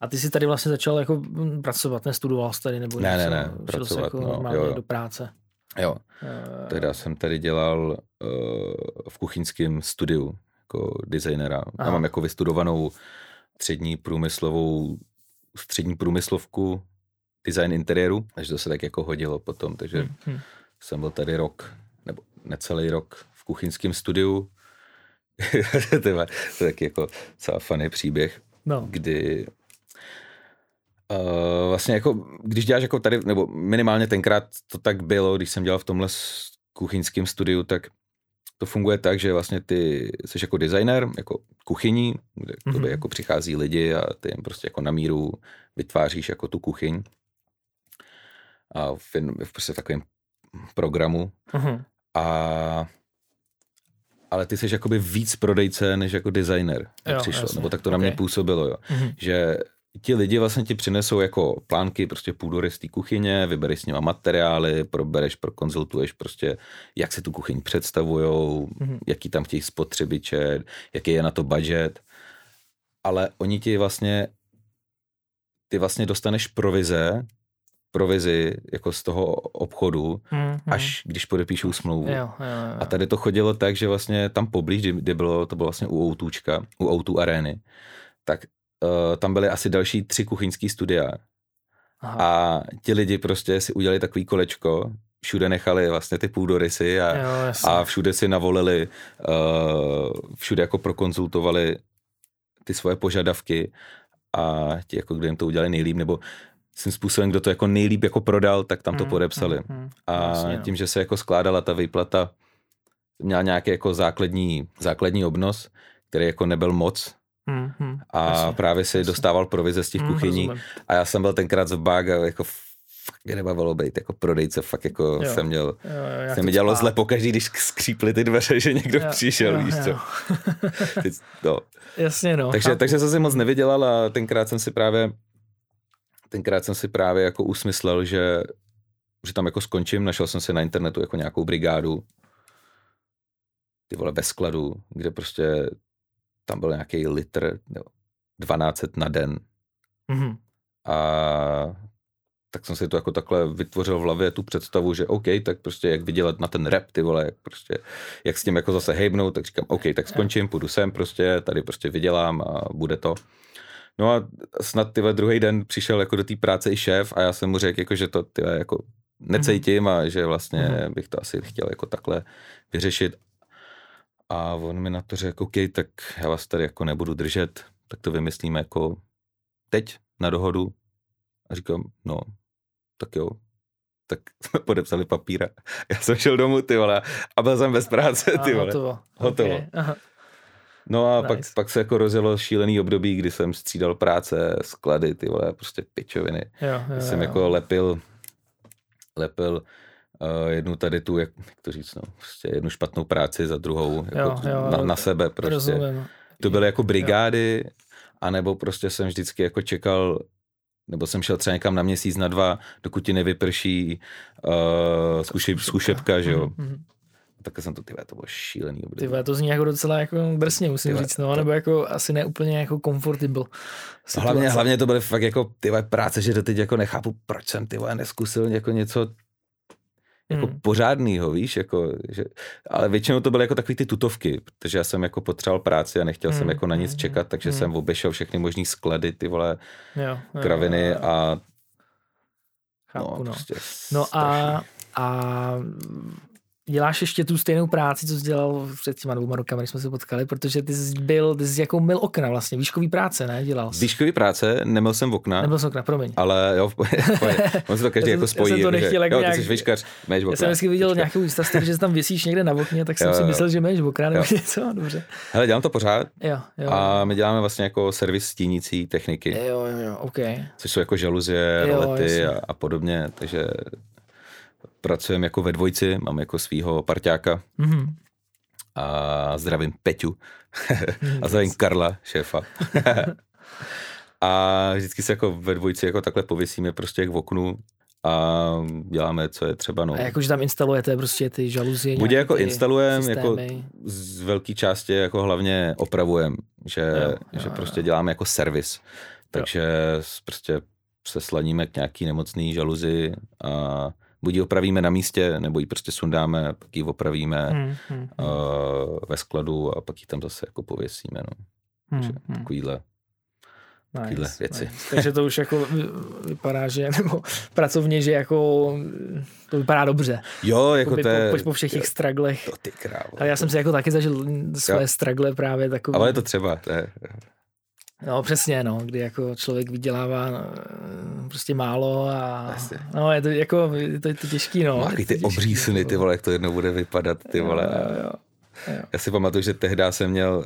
A ty jsi tady vlastně začal jako mm, pracovat, nestudoval jsi tady nebo Ne, něco? ne, ne, jsi pracovat, jako no, jo, jo. do práce. Jo, Eh, teda jsem tady dělal uh, v kuchyňském studiu jako designera. Já Aha. mám jako vystudovanou střední průmyslovou, střední průmyslovku design interiéru, takže to se tak jako hodilo potom, takže hm, hm. jsem byl tady rok, necelý rok v kuchyňském studiu. to je to je taky jako celá funny příběh, No, kdy uh, vlastně jako, když děláš jako tady, nebo minimálně tenkrát to tak bylo, když jsem dělal v tomhle kuchyňském studiu, tak to funguje tak, že vlastně ty jsi jako designer, jako kuchyní, kde k tobě Mhm. jako přichází lidi a ty jim prostě jako na míru vytváříš jako tu kuchyň. A v, v prostě takovém programu. mhm. A ale ty jsi jakoby víc prodejce než jako designer. Jo, přišlo, jasně. nebo tak to na mě působilo, jo. Mhm. Že ti lidi vlastně ti přinesou jako plánky, prostě půdory z té kuchyně, vybereš s nima materiály, probereš, prokonzultuješ prostě, jak si tu kuchyň představujou, Mhm. jaký tam chtějí spotřebiče, jaký je na to budget. Ale oni ti vlastně, ty vlastně dostaneš provize, provizi jako z toho obchodu, Mhm. až když podepíšou smlouvu. Jo, jo, jo. A tady to chodilo tak, že vlastně tam poblíž, kdy, kdy bylo, to bylo vlastně u Outůčka, u Outu arény, tak uh, tam byly asi další tři kuchyňský studia. Aha. A ti lidi prostě si udělali takový kolečko, všude nechali vlastně ty půdorysy a, jo, a všude si navolili, uh, všude jako prokonzultovali ty svoje požadavky a ti jako kdo jim to udělali nejlíp, nebo svým způsobem, kdo to jako nejlíp jako prodal, tak tam to Mhm, podepsali. mhm, mhm. A Jasně, no. tím, že se jako skládala ta výplata, měla nějaký jako základní, základní obnos, který jako nebyl moc Mhm, mhm. a Jasně, právě si jasně. dostával provize z těch Mhm, kuchyní rozumím. a já jsem byl tenkrát z bag a jako fakt mě nebavilo být jako prodejce, fakt jako Jo. jsem měl, Jo, jo, jak se mi dělalo zle pokaždý, když skříply ty dveře, že někdo Jo, přišel, jo, víš co. jo. Teď, no. Jasně, no. Takže, chápu. takže jsem si moc nevydělal a tenkrát jsem si právě tenkrát jsem si právě jako usmyslel, že, že tam jako skončím, našel jsem si na internetu jako nějakou brigádu, ty vole ve skladu, kde prostě tam byl nějaký litr, jo, 1200 na den Mhm. a tak jsem si to jako takhle vytvořil v hlavě tu představu, že OK, tak prostě jak vydělat na ten rap, ty vole, jak prostě, jak s tím jako zase hejbnout, tak říkám, OK, tak skončím, půjdu sem prostě, tady prostě vydělám a bude to. No a snad tyhle druhý den přišel jako do té práce i šéf a já jsem mu řekl, jako, že to tyhle jako necítím a že vlastně Mhm. bych to asi chtěl jako takhle vyřešit. A on mi na to řekl, OK, tak já vás tady jako nebudu držet, tak to vymyslíme jako teď na dohodu. A říkám, no, tak jo. Tak jsme podepsali papíra. Já jsem šel domů, ty vole, a byl jsem bez práce, ty A vole. hotovo. Hotovo. Okay. Aha. No a Nice. pak, pak se jako rozjelo šílený období, kdy jsem střídal práce, sklady, ty vole, prostě pičoviny. Jo, jo, Já jsem jo. jako lepil, lepil uh, jednu tady tu, jak, jak to říct, no, prostě jednu špatnou práci za druhou, jako Jo, jo, na, jo, na sebe prostě. Rozumím. To byly jako brigády, anebo prostě jsem vždycky jako čekal, nebo jsem šel třeba někam na měsíc, na dva, dokud ti nevyprší uh, zkušeb, zkušebka, že jo. Mhm, mhm. Tak jsem to, ty to bylo šílený období. Ty to zní jako docela jako drsně, musím Ty vole, říct, no, nebo jako asi ne úplně jako comfortable. situace. Hlavně, hlavně to byly fakt jako ty práce, že doteď jako nechápu, proč jsem ty neskusil jako něco jako Hmm. pořádnýho, víš, jako, že, ale většinou to byly jako takový ty tutovky, protože já jsem jako potřeboval práci a nechtěl jsem Hmm, jako na nic hmm, čekat, takže hmm. jsem obešel všechny možný sklady, ty vole, Jo, jo, kraviny jo, jo. a Chápu, no, no. prostě No a, a děláš ještě tu stejnou práci, co jsi dělal před těma dvouma rokama, když jsme se potkali, protože ty jsi byl, ty jsi jako mil okna vlastně, výškový práce, ne? Dělal jsi. Výškový práce, neměl jsem okna, Nebyl jsi okna, promiň. ale jo, on se to každý jako jsem- já spojí, jsem to nechtěl jako jo, ty nějak- jsi výškař, máš v Já okna. jsem vždycky viděl nějakou instastory, že tam věsíš někde na okně, tak jsem Jo, si myslel, že máš okna nebo Jo. něco, dobře. Hele, dělám to pořád Jo, jo. a my děláme vlastně jako servis stínící techniky. Jo, jo, jo, OK. což jsou jako žaluzie, Jo, a, a podobně, takže pracujeme jako ve dvojci, mám jako svého parťáka Mhm. a zdravím Peťu a zdravím Karla, šéfa. a vždycky se jako ve dvojci jako takhle pověsíme prostě k oknu a děláme, co je třeba. No. A jakože tam instalujete prostě ty žaluzie. Nějaký jako instalujeme, jako z velké části jako hlavně opravujeme, že, Jo, jo, že jo. prostě děláme jako servis. Takže s- prostě se slaníme k nějaký nemocný žaluzi a buď ji opravíme na místě, nebo ji prostě sundáme, pak ji opravíme Hmm, hmm, uh, ve skladu a pak ji tam zase jako pověsíme. No. hmm, Takže hmm. takovýhle. takovýhle věci. Takže to už jako vy- vypadá, že nebo pracovně, že jako to vypadá dobře. Jo, jako to je... po, po všech těch straglech. To ty krávo. Ale já jsem si jako taky zažil své stragle právě takový. Ale je to třeba, to je, No přesně, no, kdy jako člověk vydělává eh, prostě málo a Jasně. no je to jako, je to, je to těžký, no. takový to ty těžký, obří syny, ty jako. vole, jak to jednou bude vypadat, ty vole. Jo, jo, jo. Já si pamatuju, že tehdy jsem měl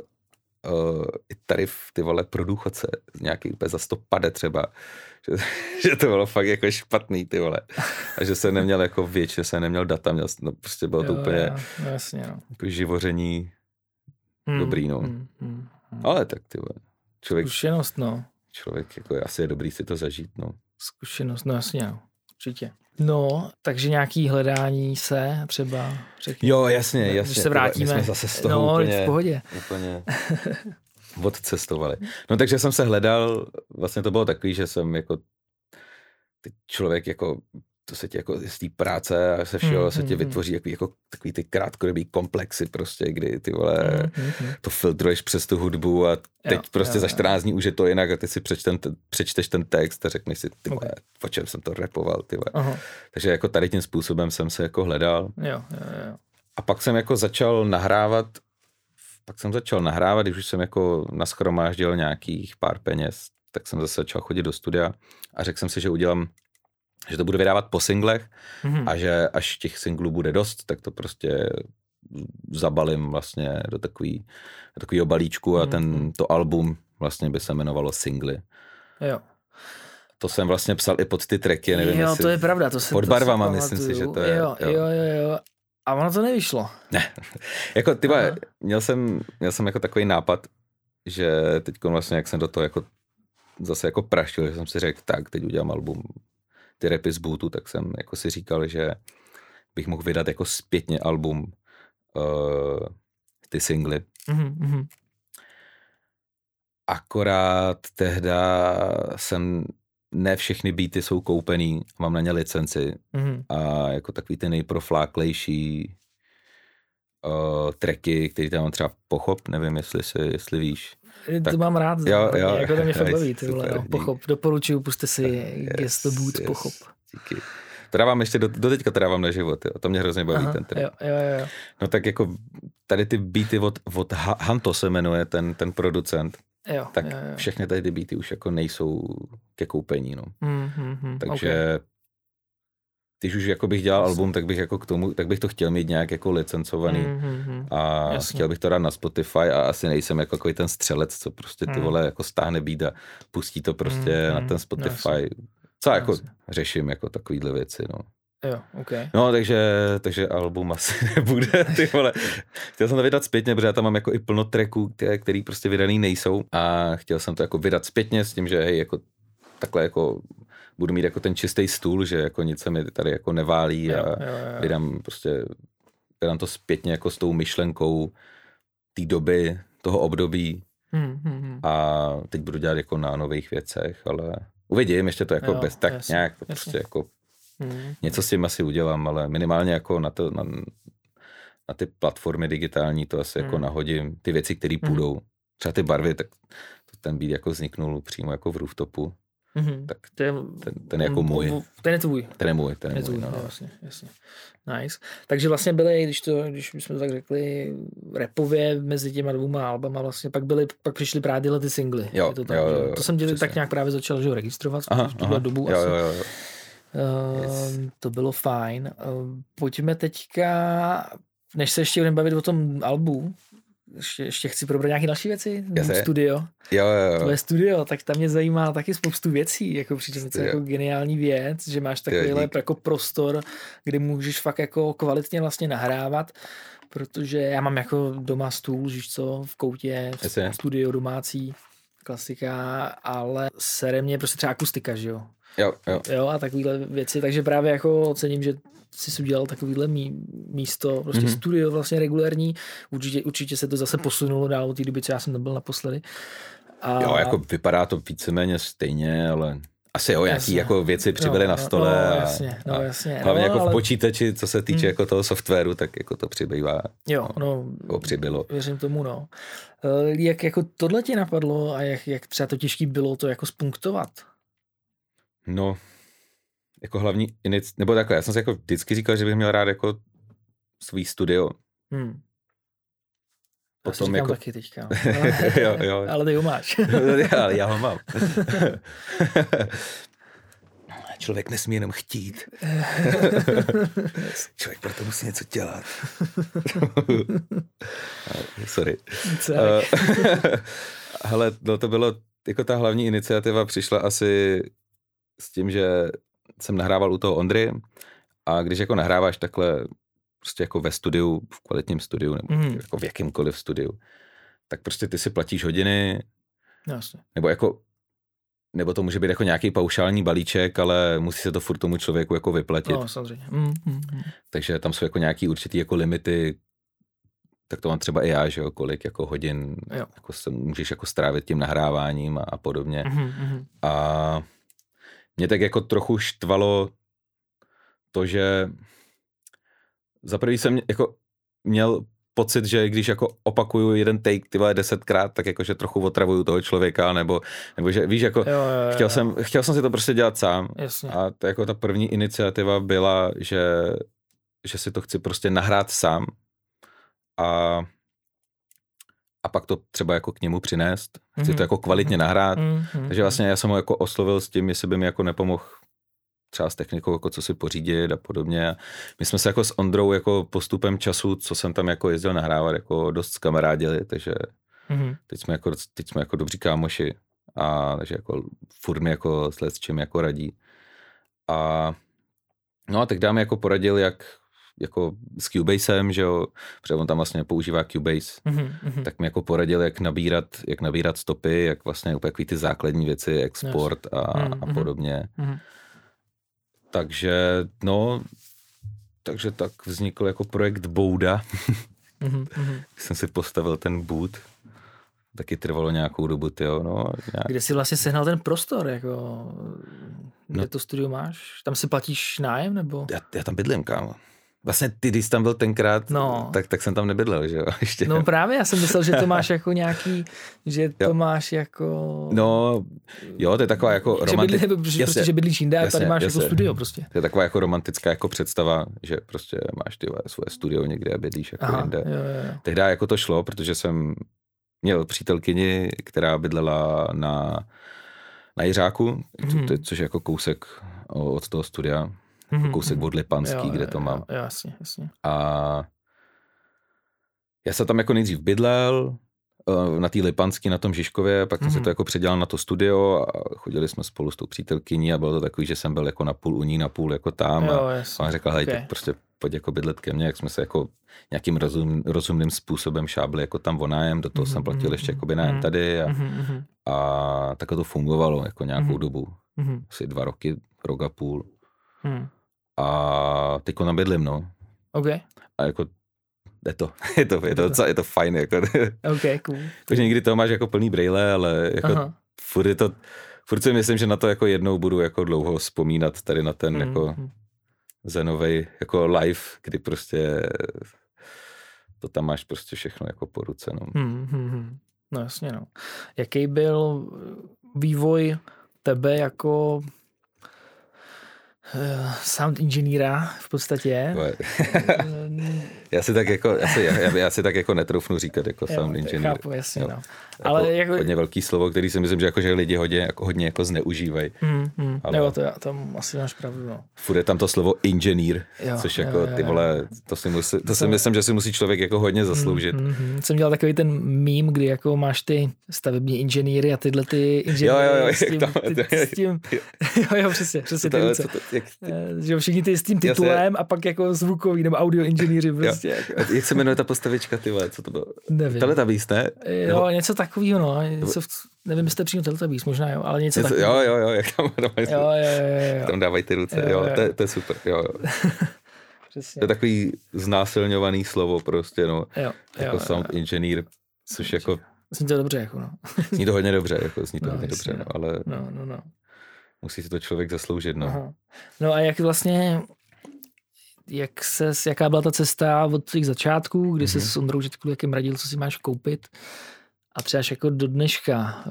uh, i tarif, ty vole, pro důchodce, nějaký úplně za 100 pade třeba, že, že, to bylo fakt jako špatný, ty vole. A že jsem neměl jako věč, že jsem neměl data, měl, no prostě bylo to Jo, úplně jo, no, jasně, no. jako živoření, Hmm, Dobrý, no. hmm, hmm, hmm. ale tak ty vole, člověk, Zkušenost, no. člověk jako asi je dobrý si to zažít, no. Zkušenost, no jasně, no. Určitě. No, takže nějaký hledání se třeba, řekni. Jo, jasně, Když jasně. se ty vole, vrátíme. My jsme zase z toho no, úplně, v pohodě. úplně odcestovali. No takže jsem se hledal, vlastně to bylo takový, že jsem jako člověk jako to se ti jako z té práce a se všeho Hmm, se ti hmm. vytvoří jako, jako takový ty krátkodobý komplexy prostě, kdy ty vole Mm, mm, mm. to filtruješ přes tu hudbu a teď Jo, prostě jo, za jo. 14 dní už je to jinak a ty si přečten, přečteš ten text a řekneš si, ty vole, Ok. po čem jsem to repoval, ty vole. Aha, Takže jako tady tím způsobem jsem se jako hledal jo, jo, jo. a pak jsem jako začal nahrávat, pak jsem začal nahrávat, když už jsem jako naschromáždil nějakých pár peněz, tak jsem zase začal chodit do studia a řekl jsem si, že udělám, že to budu vydávat po singlech Mhm. a že až těch singlů bude dost, tak to prostě zabalím vlastně do takový, do takového balíčku a Mhm. ten, to album vlastně by se jmenovalo Singly. Jo. To jsem vlastně psal i pod ty tracky, nevím, jo, to je pravda. To se, pod to barvama, si myslím si, že to je, Jo, jo. jo, jo, jo. A ono to nevyšlo. Ne, jako ty měl jsem, měl jsem jako takový nápad, že teď vlastně, jak jsem do toho jako zase jako praštil, že jsem si řekl, tak teď udělám album ty rapy z bootu, tak jsem jako si říkal, že bych mohl vydat jako zpětně album uh, ty singly. Mhm, mhm. Akorát tehda jsem, ne všechny beaty jsou koupený, mám na ně licenci Mhm. a jako takový ty nejprofláklejší uh, tracky, který tam mám třeba pochop, nevím, jestli si, jestli víš. To Tak- mám rád, jo, hodně, jo, jako to mě fakt baví, ty vole, super, no, dík. pochop, doporučuju, puste si Guess the Boots, yes, pochop. Díky. To dávám ještě, do, do teďka to dávám na život, jo. to mě hrozně baví Aha, ten track. jo, jo, jo. No tak jako tady ty beaty od, od Ha- Hanto se jmenuje ten, ten producent, jo, tak jo, jo. všechny tady ty beaty už jako nejsou ke koupení, no. Hmm, hmm, hmm, Takže když už jako bych dělal album, tak bych jako k tomu, tak bych to chtěl mít nějak jako licencovaný. okay. hmm, hmm, A Jasně. chtěl bych to dát na Spotify a asi nejsem jako takový ten střelec, co prostě ty Hmm. vole jako stáhne beat a pustí to prostě Hmm, na ten Spotify. jasně. Co jako Jasně. řeším jako takovýhle věci, no. Jo, OK. No, takže, takže album asi nebude, ty vole. Chtěl jsem to vydat zpětně, protože já tam mám jako i plno tracků, které, který prostě vydaný nejsou a chtěl jsem to jako vydat zpětně s tím, že hej, jako takhle jako budu mít jako ten čistý stůl, že jako nic se mi tady jako neválí Jo, a jo, jo. vydám prostě, vydám to zpětně jako s tou myšlenkou té doby, toho období Hmm, hmm, hmm. a teď budu dělat jako na nových věcech, ale uvidím, ještě to jako Jo, bez tak jasně, nějak, to jasně. prostě jako Hmm. něco s tím asi udělám, ale minimálně jako na, to, na, na ty platformy digitální to asi jako Hmm. nahodím, ty věci, které Hmm. půjdou. Třeba ty barvy, tak to ten beat jako vzniknul přímo jako v rooftopu, Mhm. tak To je, ten, ten je jako můj, Ten je tvůj. ten je můj, ten je Je můj, tvůj, no, no, no. jasně, jasně. Nice. Takže vlastně byly, když, to, když jsme to tak řekli, repově mezi těma dvouma albama vlastně, pak byly, pak přišly právě tyhle ty singly. Jo, je to, tak, jo, jo, jo, to jsem tě tak nějak právě začal že, jo, registrovat Aha, v tuhle aha, dobu jo, asi. jo, jo. Uh, Yes. To bylo fajn. Uh, pojďme teďka, než se ještě budeme bavit o tom albu, ještě, ještě chci probrat nějaké další věci. Jasně. Studio. Jo, jo, jo. Tvoje studio, tak tam mě zajímá taky spoustu věcí, jako přijde mi to jako geniální věc, že máš takovýhle jako prostor, kde můžeš fakt jako kvalitně vlastně nahrávat, protože já mám jako doma stůl, víš co, v koutě, v Jasně. studio domácí, klasika, ale sere mě prostě třeba akustika, že jo. Jo, jo. Jo, a takovýhle věci, takže právě jako ocením, že jsi udělal takovýhle mí, místo, prostě Mhm. mm-hmm. studio vlastně regulérní, určitě, určitě se to zase posunulo dál od té doby, co já jsem tam byl naposledy. A, jo, jako vypadá to víceméně stejně, ale asi jo, Jasně. jako věci přibyly No, na no, stole. no, a, jasně, no, a jasně. Hlavně No, jako v ale- počítači, co se týče Hmm. jako toho softwaru, tak jako to přibývá, Jo, no, jako přibylo. věřím tomu, no. Eh, Jak jako tohle ti napadlo a jak, jak třeba to těžký bylo to jako spunktovat? No, jako hlavní inic, nebo takhle, já jsem si jako vždycky říkal, že bych měl rád jako svý studio. Hmm. Potom jako- taky teďka. Jo, jo. Ale ty ho máš. já, já ho mám. Člověk nesmí jenom chtít. Člověk proto musí něco dělat. Sorry. Eh, Hele, no to bylo, jako ta hlavní iniciativa přišla asi s tím, že jsem nahrával u toho Ondry a když jako nahráváš takhle prostě jako ve studiu, v kvalitním studiu nebo Mhm. jako v jakýmkoliv studiu, tak prostě ty si platíš hodiny, No, Jasně. nebo jako nebo to může být jako nějaký paušální balíček, ale musí se to furt tomu člověku jako vyplatit. No, samozřejmě. Mm, mm, mm. Takže tam jsou jako nějaký určitý jako limity, tak to mám třeba i já, že jo, kolik jako hodin Jo. jako se můžeš jako strávit tím nahráváním a, a podobně. Mhm, mhm. A mě tak jako trochu štvalo to, že za prvý jsem jako měl pocit, že když jako opakuju jeden take ty vole desetkrát, tak jakože trochu otravuju toho člověka, nebo, nebo že víš, jako Jo, jo, jo, chtěl jo. jsem, chtěl jsem si to prostě dělat sám Jasně. a to jako ta první iniciativa byla, že, že si to chci prostě nahrát sám a, a pak to třeba jako k němu přinést. Chci Mhm. to jako kvalitně nahrát. Mm, mm, Takže vlastně já jsem ho jako oslovil s tím, jestli by mi jako nepomohl třeba s technikou, jako co si pořídit a podobně. A my jsme se jako s Ondrou jako postupem času, co jsem tam jako jezdil nahrávat, jako dost kamarádili, takže Mhm. teď jsme jako, teď jsme jako dobří kámoši a takže jako furt mi jako s čím jako radí. A no a tak dáme jako poradil, jak jako s Cubasem, že jo, protože on tam vlastně používá Cubase, mm-hmm. tak mi jako poradil, jak nabírat, jak nabírat stopy, jak vlastně úplně ty základní věci, export yes. a, mm-hmm. a podobně. Mm-hmm. Takže, no, takže tak vznikl jako projekt Bouda. mm-hmm. jsem si postavil ten boot. Taky trvalo nějakou dobu, jo, no. Nějak... Kde jsi vlastně sehnal ten prostor, jako, kde no, to studio máš? Tam si platíš nájem, nebo? Já, já tam bydlím, kámo. Vlastně ty, když tam byl tenkrát, no. tak, tak jsem tam nebydlel, že jo? Ještě. No právě, já jsem myslel, že to máš jako nějaký, že to jo. máš jako... No, jo, to je taková jako romantická... Prostě, že bydlíš jinde a tady máš jako jasně. jako studio prostě. To je taková jako romantická jako představa, že prostě máš ty svoje studio někde a bydlíš jako Aha, jinde. Jo, jo. Tehdy jako to šlo, protože jsem měl přítelkyni, která bydlela na, na Jiřáku, hmm. což je jako kousek od toho studia mm-hmm. kousek od Lipanský, jo, kde to mám. Jo, jasně, jasně. A já jsem tam jako nejdřív bydlel, eh, na té Lipanský, na tom Žižkově, pak jsem mm-hmm. si to jako předělal na to studio a chodili jsme spolu s tou přítelkyní a bylo to takový, že jsem byl jako na půl u ní, na půl jako tam jo, a jasně. on řekl, hej, okay. tak prostě pojď jako bydlet ke mně, jak jsme se jako nějakým rozum, rozumným způsobem šábli jako tam vonájem, do toho mm-hmm. jsem platil ještě jako nájem mm-hmm. tady a, mm-hmm. a tak to fungovalo jako nějakou mm-hmm. dobu, mm-hmm. asi dva roky, rok a půl. Mm. A teď tam bydlím, no. OK. A jako je to, je to, je to, docela, je to fajn, jako. OK, cool. Takže někdy to máš jako plný brejle, ale jako Aha. furt je to, furt si myslím, že na to jako jednou budu jako dlouho vzpomínat tady na ten mm. jako zenovej jako live, kdy prostě to tam máš prostě všechno jako po ruce, no. Mm, mm, no jasně, no. Jaký byl vývoj tebe jako sound inženýra v podstatě. Já si tak jako, já si, já, já si tak jako netroufnu říkat jako jo, sound inženýr. Chápu, jasně, jo. no. Jako ale jako... Hodně velký slovo, který si myslím, že, jako, že lidi hodně, jako, hodně jako zneužívají. Mm, mm. Ale... Jo, to, tam asi máš pravdu, no. Furt je tam to slovo inženýr, jo, což jako jo, jo, ty vole, to si, musí, to si myslím, že si musí člověk jako hodně zasloužit. Mm, mm. Jsem dělal takový ten mím, kdy jako máš ty stavební inženýry a tyhle ty inženýry jo, jo, jo, s tím, tam, ty, s tím jo, jo, přesně, přesně ty ruce. Jak, ty... Že všichni ty s tím titulem a pak jako zvukový nebo audio inženýři prostě. Jako. Jak se jmenuje ta postavička, ty vole, co to bylo? Nevím. Teletubbies, ne? Jo, nebo... něco takového, no. Něco v, nevím, jestli to přímo Teletubbies, možná jo, ale něco, něco takového. Jo, jo, jo, jak tam, dávají, jo, jo, jo, jo. tam dávají ty ruce, jo, jo, jo. To, je, to je super, jo, jo. Přesně. To je takový znásilňovaný slovo prostě, no. Jo, jako jo, sound jo. engineer, což jako... Zní to dobře, jako no. zní to hodně dobře, jako zní to no, hodně jasně, dobře, no, ale... No, no, no. Musí si to člověk zasloužit, no. Aha. No a jak vlastně jak se, jaká byla ta cesta od těch začátků, kdy mm-hmm. se s Ondrou Žitku jakým radil, co si máš koupit a třeba jako do dneška,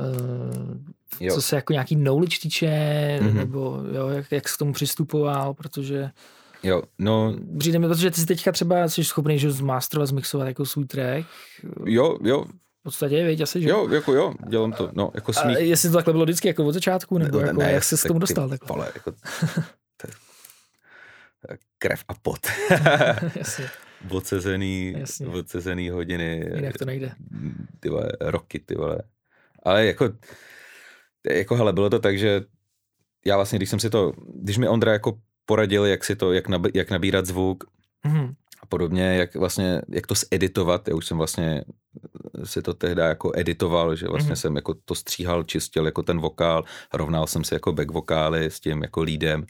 uh, co se jako nějaký knowledge týče, mm-hmm. nebo jo, jak, jak jsi k tomu přistupoval, protože Jo, no... Přijde mi, protože ty jsi teďka třeba jsi schopný že zmasterovat, zmixovat jako svůj track. Jo, jo. V podstatě, víš, asi, že? Jo, jako jo, dělám to, no, jako smích. A jestli to takhle bylo vždycky jako od začátku, nebo ne, jako, ne, jak jsi k tomu dostal? Tak, vole, jako, krev a pot. Jasně. Odsezený, odsezený hodiny. Jinak to nejde. Ty vole, roky, ty vole. Ale jako, jako hele, bylo to tak, že já vlastně, když jsem si to, když mi Ondra jako poradil, jak si to, jak, nab, jak nabírat zvuk mm-hmm. a podobně, jak vlastně, jak to zeditovat, já už jsem vlastně si to tehdy jako editoval, že vlastně mm-hmm. jsem jako to stříhal, čistil jako ten vokál, rovnal jsem si jako back vokály s tím jako lídem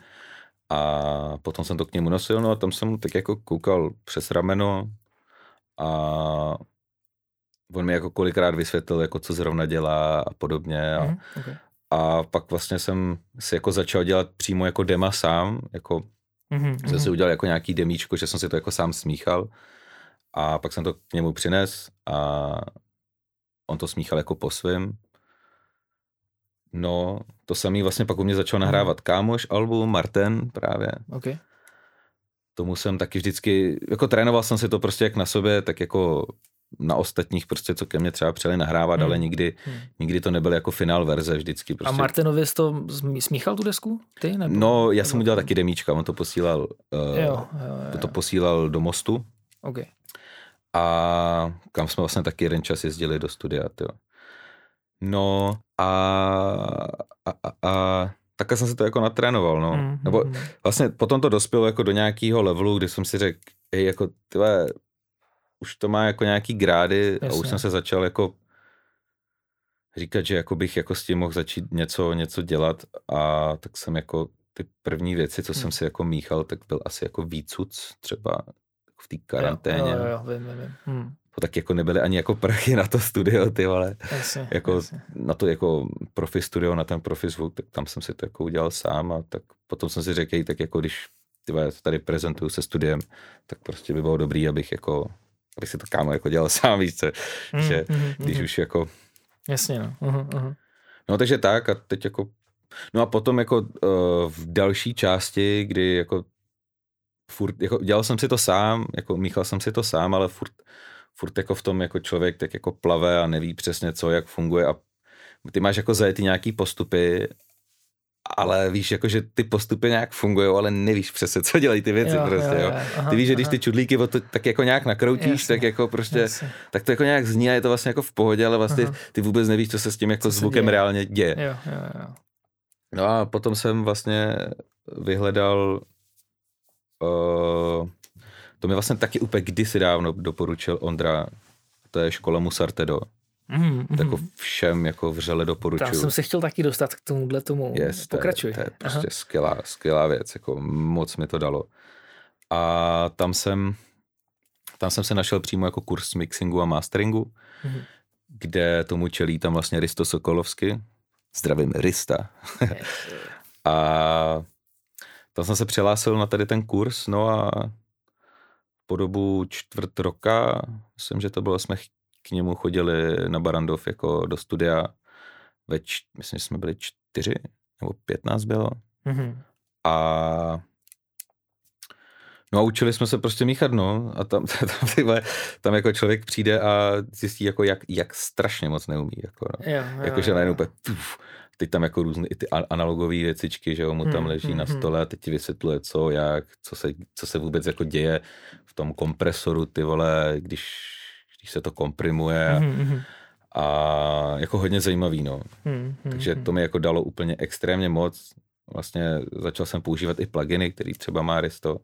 a potom jsem to k němu nosil, no a tam jsem mu tak jako koukal přes rameno a on mi jako kolikrát vysvětlil, jako co zrovna dělá a podobně. A, mm, okay. a pak vlastně jsem si jako začal dělat přímo jako dema sám, jako mm-hmm, jsem si mhm. udělal jako nějaký demíčko, že jsem si to jako sám smíchal a pak jsem to k němu přines a on to smíchal jako po svém No, to samý vlastně pak u mě začal nahrávat hmm. kámoš album, Martin právě. Okay. Tomu jsem taky vždycky, jako trénoval jsem si to prostě jak na sobě, tak jako na ostatních prostě, co ke mně třeba přijeli nahrávat, hmm. ale nikdy, hmm. nikdy to nebyl jako finál verze vždycky. Prostě. A Martinovi jsi to smíchal tu desku? Ty? Nebo, no, já jsem udělal taky demíčka, on to posílal, uh, jo, jo, jo. to posílal do Mostu. Okay. A kam jsme vlastně taky jeden čas jezdili do studia, tyjo. No a, a, a, a takhle jsem si to jako natrénoval, no. Mm, Nebo mm. vlastně potom to dospělo jako do nějakého levelu, kdy jsem si řekl, hej, jako tyhle, už to má jako nějaký grády a už Jasně. jsem se začal jako říkat, že jako bych jako s tím mohl začít něco, něco dělat a tak jsem jako ty první věci, co jsem Hmm. si jako míchal, tak byl asi jako výcuc třeba v té karanténě. Jo, jo, jo, vím, vím, vím. To tak jako nebyly ani jako prachy na to studio, ty vole. jasně, Jako jasně. na to jako profi studio, na ten profi zvuk, tak tam jsem si to jako udělal sám a tak potom jsem si řekl, "Hej, tak jako když ty vole, tady prezentuju se studiem, tak prostě by bylo dobrý, abych jako abych si to kámo jako dělal sám, víš co, Hm, že hm, když hm. už jako Jasně, no. Uh, uh. No takže tak a teď jako, no a potom jako uh, v další části, kdy jako furt, jako dělal jsem si to sám, jako míchal jsem si to sám, ale furt, furt jako v tom jako člověk tak jako plave a neví přesně co, jak funguje a ty máš jako zajetý nějaký postupy, ale víš jako, že ty postupy nějak fungují, ale nevíš přesně, co dělají ty věci Jo, prostě, jo, jo. aha, Ty víš, že když ty čudlíky to tak jako nějak nakroutíš, Jasně, tak jako prostě, Jasně. tak to jako nějak zní a je to vlastně jako v pohodě, ale vlastně Aha. ty vůbec nevíš, co se s tím jako Co zvukem děje. reálně děje. Jo, jo, jo. No a potom jsem vlastně vyhledal, uh, to mi vlastně taky úplně kdysi dávno doporučil Ondra, to je škola Musartedo, Mm, to jako mm. všem jako vřele Tam doporučuju. jsem se chtěl taky dostat k tomuhle tomu. Yes, to, Pokračuj. je, to je Aha. prostě skvělá, skvělá věc, jako moc mi to dalo. A tam jsem, tam jsem se našel přímo jako kurz mixingu a masteringu, Mhm. kde tomu čelí tam vlastně Risto Sokolovsky. Zdravím Rista. A tam jsem se přihlásil na tady ten kurz, no a po dobu čtvrt roka, myslím, že to bylo, jsme k němu chodili na Barandov jako do studia, ve č- myslím, že jsme byli čtyři, nebo pět nás bylo. Mhm. A No a učili jsme se prostě míchat, no. A tam, tam, vole, tam jako člověk přijde a zjistí, jako jak, jak strašně moc neumí. Jako, no. Jo, jo, Jakože najednou. Teď tam jako různé i ty analogové věcičky, že jo, mu tam Hmm, leží hmm, na hmm. stole a teď ti vysvětluje co, jak, co se, co se vůbec jako děje v tom kompresoru, ty vole, když, když se to komprimuje a, Mhm, mhm. a jako hodně zajímavý, no. Mhm, Takže to mi jako dalo úplně extrémně moc. Vlastně začal jsem používat i pluginy, který třeba má Risto.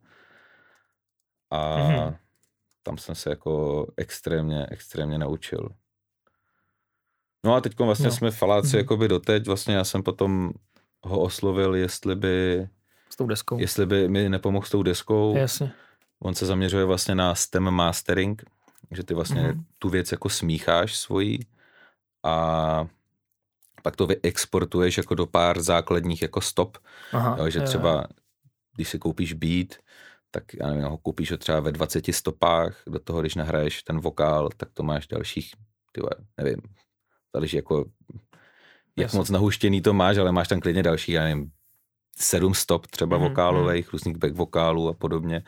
A tam jsem se jako extrémně, extrémně naučil. No a teď vlastně No. jsme faláci Mhm. jakoby doteď. Vlastně já jsem potom ho oslovil, jestli by, S tou deskou. jestli by mi nepomohl s tou deskou. Jasně. On se zaměřuje vlastně na stem mastering, že ty vlastně mm-hmm. tu věc jako smícháš svojí a pak to vyexportuješ jako do pár základních jako stop, Aha, jo, že jo. třeba když si koupíš beat, tak já nevím, ho koupíš ho třeba ve 20 stopách, do toho, když nahraješ ten vokál, tak to máš dalších, ty vole, nevím, záleží jako, jak Jasně. moc nahuštěný to máš, ale máš tam klidně další, já nevím, sedm stop třeba Mhm, mm-hmm. vokálových, různých back vokálů a podobně.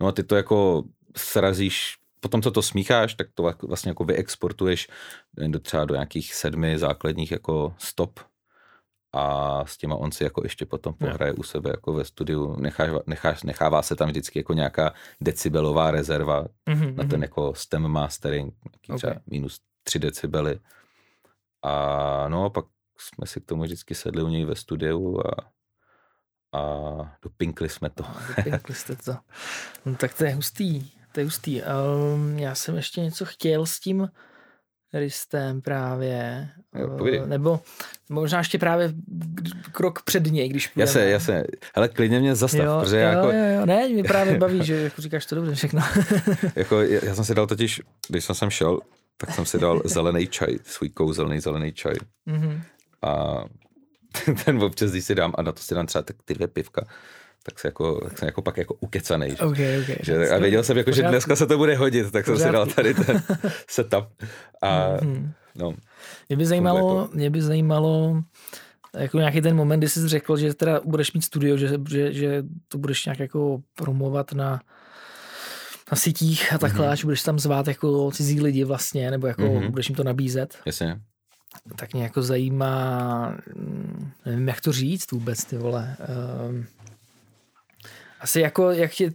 No a ty to jako srazíš, potom co to smícháš, tak to vlastně jako vyexportuješ do třeba do nějakých sedmi základních jako stop a s těma on si jako ještě potom pohraje u sebe jako ve studiu, necháš, necháš, nechává se tam vždycky jako nějaká decibelová rezerva Mhm, na ten mhm. jako stem mastering, nějaký třeba minus 3 decibely. A no, pak jsme si k tomu vždycky sedli u něj ve studiu a, a dopinkli jsme to. Vypinkli jste to. No, tak to je hustý. To je hustý. Um, já jsem ještě něco chtěl s tím Ristem právě. Jo, Eh. Nebo možná ještě právě krok před něj, když Já půjdeme. se, já se, hele, klidně mě zastav, jo, protože jo, jako, jo, jo, ne, mě právě baví, že jako říkáš to dobře všechno. jako, já já jsem si dal totiž, když jsem sem šel, tak jsem si dal zelený čaj, svůj kouzelný zelený čaj. Mhm. A ten občas, když si dám, a na to si dám třeba tak ty dvě pivka, tak, se jako, tak jsem jako pak jako ukecanej. Že? OK, OK. Že, a věděl jsem, jako, že dneska se to bude hodit, tak jsem si dal tady ten setup. A Mhm. no, Mě by zajímalo, jako- mě by zajímalo jako nějaký ten moment, kdy jsi řekl, že teda budeš mít studio, že, že, že to budeš nějak jako promovat na, na sítích a takhle, Mhm. mm-hmm. že budeš tam zvát jako cizí lidi vlastně, nebo jako mm-hmm. Mhm. budeš jim to nabízet, jasně. tak mě jako zajímá, mm, nevím, jak to říct vůbec, ty vole. Um, asi jako, jak tě,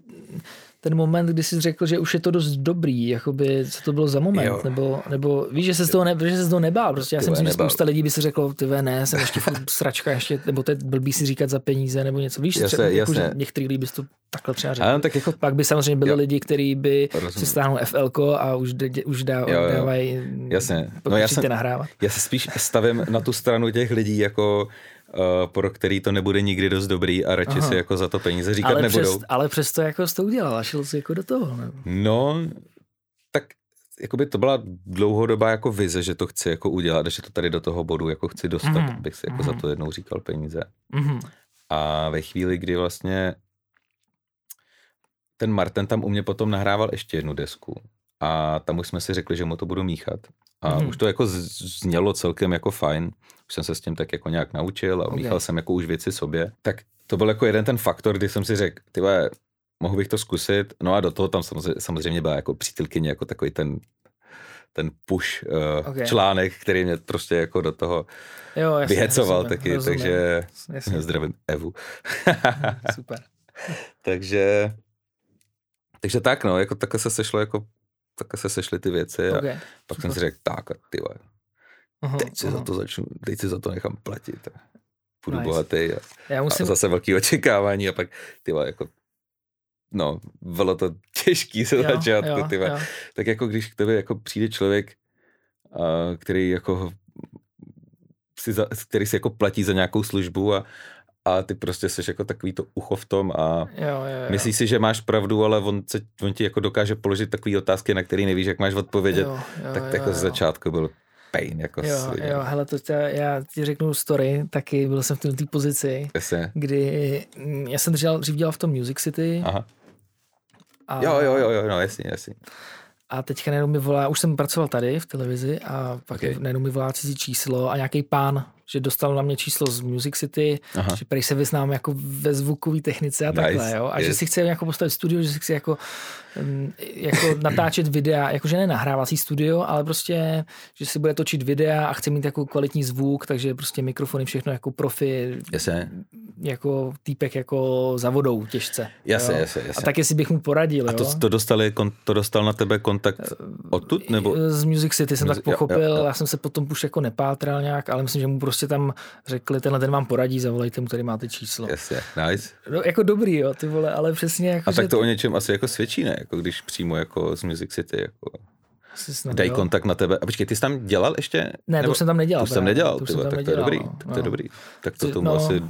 ten moment, kdy jsi řekl, že už je to dost dobrý, jakoby, co to bylo za moment, Jo. nebo, nebo víš, že se z toho, ne, že se z toho nebál, prostě já Ty si myslím, že nebál. spousta lidí by si řeklo, ty ve, ne, jsem ještě furt sračka, ještě, nebo to je blbý si říkat za peníze, nebo něco, víš, Jasně, třeba, jako, že jasně. některý lidi bys to takhle třeba řekl. Ale tak jako Pak by samozřejmě byli Jo. lidi, kteří by Rozumím. si stáhnou FL a už, de, už dá, Jo, jo. dávají, Jasně. No, já jsem- nahrávat. Já se spíš stavím na tu stranu těch lidí, jako pro který to nebude nikdy dost dobrý a radši Aha. si jako za to peníze říkat Ale, nebudou. přes, ale přesto jako jsi to udělal a šel jsi jako do toho. Ne? No, tak jakoby to byla dlouhodobá jako vize, že to chci jako udělat, že to tady do toho bodu jako chci dostat, Mhm, mm. bych si jako za mhm. to jednou říkal peníze. Mhm. A ve chvíli, kdy vlastně ten Martin tam u mě potom nahrával ještě jednu desku a tam už jsme si řekli, že mu to budu míchat. A Mhm. mm. už to jako znělo celkem jako fajn. Už jsem se s tím tak jako nějak naučil a Ok. míchal jsem jako už věci sobě. Tak to byl jako jeden ten faktor, kdy jsem si řekl, ty mohl bych to zkusit. No a do toho tam samozřejmě, samozřejmě byla jako přítelkyně, jako takový ten ten push uh, Ok. okay. článek, který mě prostě jako do toho Jo, jasně, vyhecoval rozumím, taky, rozumím. takže Jasně. zdravím Evu. Super. takže, takže tak no, jako takhle se sešlo jako takhle se sešly ty věci a Okay. pak jsem si řekl, tak a ty vole, Aha, teď si aha. za to začnu, teď si za to nechám platit a budu Nice. bohatý a, Já a musím, zase velký očekávání a pak ty jako no, bylo to těžký se jo, začátku, jo, ty vole. jo. tak jako když k tebe jako přijde člověk, a, který jako si za, který si jako platí za nějakou službu a, a ty prostě jsi jako takový to ucho v tom a Jo, jo, jo. myslíš si, že máš pravdu, ale on, se, on ti jako dokáže položit takové otázky, na které nevíš, jak máš odpovědět, jo, jo, tak jo, jako jo. z začátku byl pain, jako Jo, svině. jo, hele, to tě, já ti řeknu story, taky byl jsem v té pozici, Jasně. kdy mm, já jsem dřív, dřív dělal v tom Music City Aha. a, Jo, jo, jo, jo, no jasně, jasně. a teďka najednou mi volá, už jsem pracoval tady v televizi a pak Ok. okay. najednou mi volá cizí číslo a nějaký pán, že dostal na mě číslo z Music City, Aha. že prej se vyznám jako ve zvukové technice a Nice, takhle, jo. A že yes. si chce jako postavit studio, že si chce jako, um, jako natáčet videa, jakože ne nahrávací studio, ale prostě, že si bude točit videa a chce mít jako kvalitní zvuk, takže prostě mikrofony, všechno jako profi, Jasně, jako týpek jako za vodou těžce. jasně, jasně, A jasně. tak jestli bych mu poradil, A jo. to, to, dostali, to dostal na tebe kontakt odtud, nebo? Z Music City jsem Music- tak pochopil, jo, jo, jo. já jsem se potom už jako nepátral nějak, ale myslím, že mu prostě tam řekli, tenhle ten vám poradí, zavolejte mu, tady máte číslo. Jasně, nice. No, jako dobrý, jo, ty vole, ale přesně jako, A tak to o něčem asi jako svědčí, ne? Jako když přímo jako z Music City jako dají jo. kontakt na tebe. A počkej, ty jsi tam dělal ještě? Ne, to už jsem tam nedělal. To už jsem nedělal, to jsem tam tak to je nedělal, dobrý, no, tak to je no. dobrý. Tak to tomu no. asi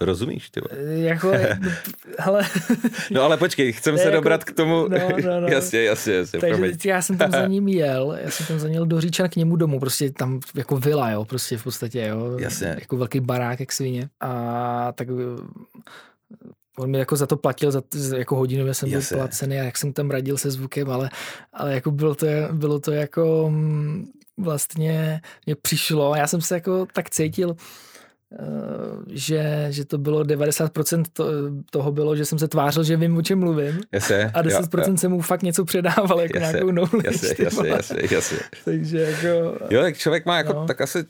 rozumíš, ty vole. Jako, hele, No ale počkej, chcem Ne, se jako- dobrat k tomu. no, no, no. jasně, jasně, jasně, takže promiň. teď já jsem tam za ním jel, já jsem tam za ním jel do Říčan k němu domů, prostě tam jako vila, jo, prostě v podstatě, jo. Jasně. Jako velký barák, jak svině. A tak on mi jako za to platil, za, jako hodinově jsem byl Jasně. placený a jak jsem tam radil se zvukem, ale, ale jako bylo to, bylo to jako mm, vlastně mě přišlo, já jsem se jako tak cítil, eh, že, že to bylo 90% to, toho bylo, že jsem se tvářil, že vím, o čem mluvím Jasně, a 10% jsem mu fakt něco předával, jako Jasně, nějakou knowledge. jasně, jasně, jasně. Takže jako, Jo, tak člověk má jako, No. tak asi,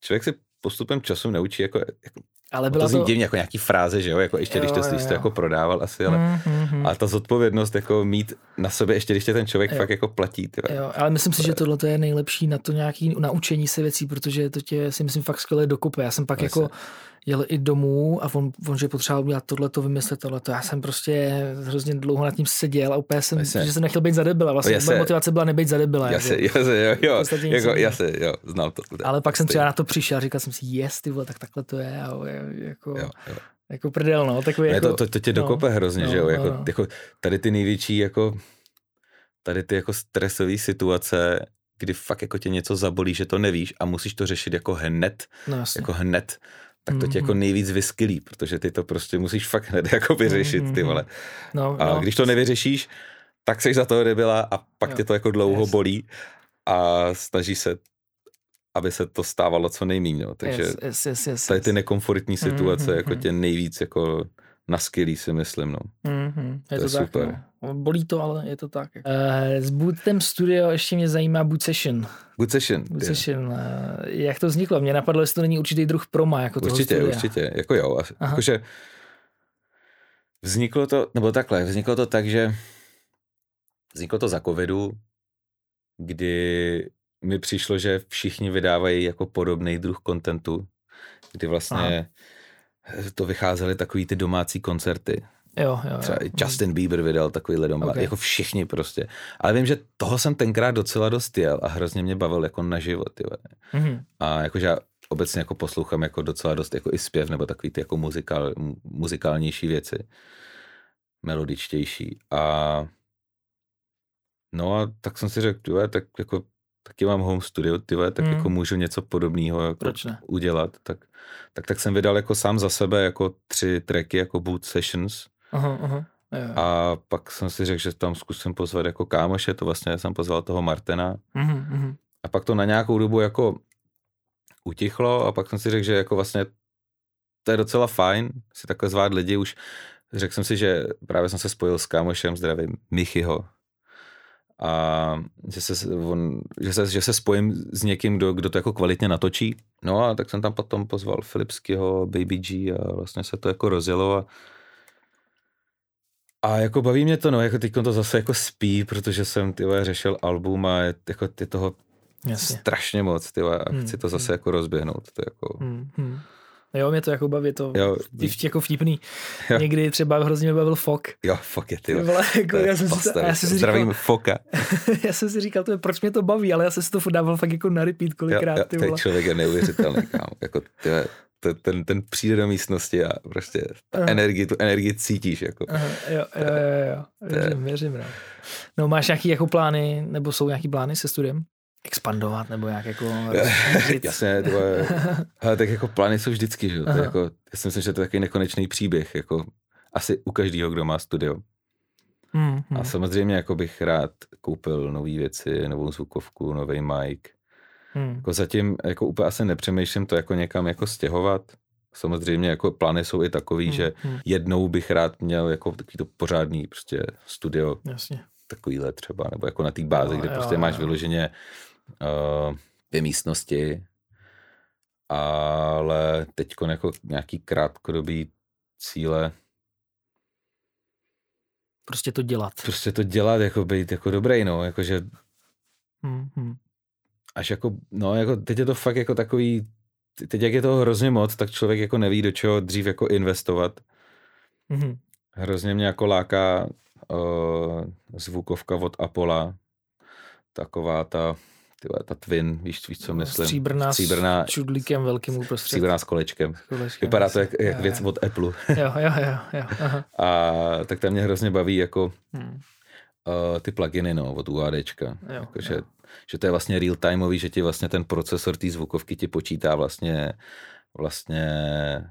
člověk si postupem času naučí jako, jako ale to byla zní to... divně jako nějaký fráze, že jo, jako ještě když Jo, to, jo, když to jo. jako prodával asi, ale Mm, mm, mm. a ta zodpovědnost jako mít na sobě, ještě když tě ten člověk Jo. fakt jako platí, ty vole. Jo, ale myslím si, že tohle je nejlepší na to nějaký naučení se věcí, protože to tě si myslím fakt skvěle dokope. Já jsem pak Jasně. jako jel i domů a on, on že potřeboval udělat tohleto, vymyslet tohleto. Já jsem prostě hrozně dlouho nad tím seděl a úplně jsem, Jasně. že jsem nechtěl být za debila. Vlastně Jasně. moje motivace byla nebejt za debila. Jasně, Jako. jasně, jo, jo, V podstatě nic jako, jasně, jo, znám to. Ale pak jsem třeba na to přišel a říkal jsem si, jest, ty vole, tak takhle to je. A jako, Jo, jo. jako prdel, no. Takový Ne, jako, to, to, to tě no, dokope hrozně, no, že jo, no, jako, no. jako tady ty největší jako, tady ty jako stresové situace, kdy fakt jako tě něco zabolí, že to nevíš a musíš to řešit jako hned, no, jasně. jako hned, tak to tě jako Mhm. nejvíc vyskylí, protože ty to prostě musíš fakt hned jako vyřešit, ty Mhm. vole. no, A no. když to nevyřešíš, tak seš za toho debila a pak Jo. tě to jako dlouho Jasně. bolí a snaží se, aby se to stávalo co nejméně. No. Takže yes, yes, yes, yes, tady ty yes. nekomfortní situace Mhm, jako mhm. tě nejvíc jako naskylí si myslím, no. Mm-hmm, je To to, je tak, super. no. Bolí to, ale je to tak. Uh, s Bootem Studio ještě mě zajímá Boot Session. Good session. Boot je. Session, uh, jak to vzniklo? Mě napadlo, jestli to není určitý druh proma, jako toho Určitě, studia. určitě, jako jo. a- Aha. Jakože vzniklo to, nebo takhle, vzniklo to tak, že vzniklo to za covidu, kdy mi přišlo, že všichni vydávají jako podobný druh kontentu, kdy vlastně Aha. To vycházely takový ty domácí koncerty. Jo, jo, jo. Třeba i Justin Bieber vydal takovýhle doma, okay. jako všichni prostě. Ale vím, že toho jsem tenkrát docela dost jel a hrozně mě bavil jako na život. Mm-hmm. A jakože já obecně jako poslouchám jako docela dost jako i zpěv nebo takový ty jako muzikál, muzikálnější věci. Melodičtější. A no a tak jsem si řekl, tyhle, tak jako taky mám home studio, tyhle, tak mm. jako můžu něco podobného jako udělat. Tak, tak, tak jsem vydal jako sám za sebe jako tři tracky jako boot sessions. Aha, aha. Jo. A pak jsem si řekl, že tam zkusím pozvat jako kámoše, to vlastně jsem pozval toho Martina. Mm-hmm. A pak to na nějakou dobu jako utichlo a pak jsem si řekl, že jako vlastně to je docela fajn si takhle zvát lidi už. Řekl jsem si, že právě jsem se spojil s kámošem, zdravím, Michyho, a že se, on, že se, že se spojím s někým, kdo, kdo to jako kvalitně natočí. No a tak jsem tam potom pozval Filipského, Baby G a vlastně se to jako rozjelo a a jako baví mě to, no, jako teď to zase jako spí, protože jsem, ty řešil album a je, jako ty toho Jasně. strašně moc, ty a hmm, chci to zase hmm. jako rozběhnout, to jako... Hmm, hmm. Jo, mě to jako baví, to jo, vtip, jako vtipný. Jo. Někdy třeba hrozně bavil Fok. Jo, Fok je ty. jako, já jsem si, já jsem si Zdravím říkal, Foka. já jsem si říkal, to je, proč mě to baví, ale já jsem si to dával fakt jako na repeat kolikrát. Jo, jo, ten člověk je neuvěřitelný, kámo. Jako, ty, ten, ten přijde do místnosti a prostě ta energii, tu energii cítíš. Jako. Aha, jo, jo, jo, jo. Věřím, věřím, no. no. máš nějaký jako plány, nebo jsou nějaký plány se studiem? Expandovat nebo jak jako Jasně, to je, ale tak jako plány jsou vždycky, že? To je jako, já si myslím, že to je takový nekonečný příběh, jako asi u každého, kdo má studio. Hmm, hmm. A samozřejmě jako bych rád koupil nové věci, novou zvukovku, nový mic. Hmm. Jako zatím jako úplně asi nepřemýšlím to jako někam jako stěhovat. Samozřejmě jako plány jsou i takový, hmm, že hmm. jednou bych rád měl jako takový to pořádný prostě studio. Jasně. Takovýhle třeba, nebo jako na té bázi, kde jo, prostě jo, máš jo. vyloženě dvě místnosti, ale teď jako nějaký krátkodobý cíle. Prostě to dělat. Prostě to dělat, jako být jako dobrý, no, jakože mm-hmm. až jako, no, jako teď je to fakt jako takový, teď jak je toho hrozně moc, tak člověk jako neví, do čeho dřív jako investovat. Mm-hmm. Hrozně mě jako láká uh, zvukovka od Apollo, taková ta tyhle, ta Twin, víš, víš co myslím? Stříbrná, Stříbrná s čudlíkem velkým uprostřed. Stříbrná s kolečkem. S kolečkem Vypadá to jak, jak věc od Apple. jo, jo, jo. jo aha. A tak to mě hrozně baví jako hmm. uh, ty pluginy no, od UADčka. Jo, jako, jo. Že, že to je vlastně real timeový, že ti vlastně ten procesor té zvukovky ti počítá vlastně vlastně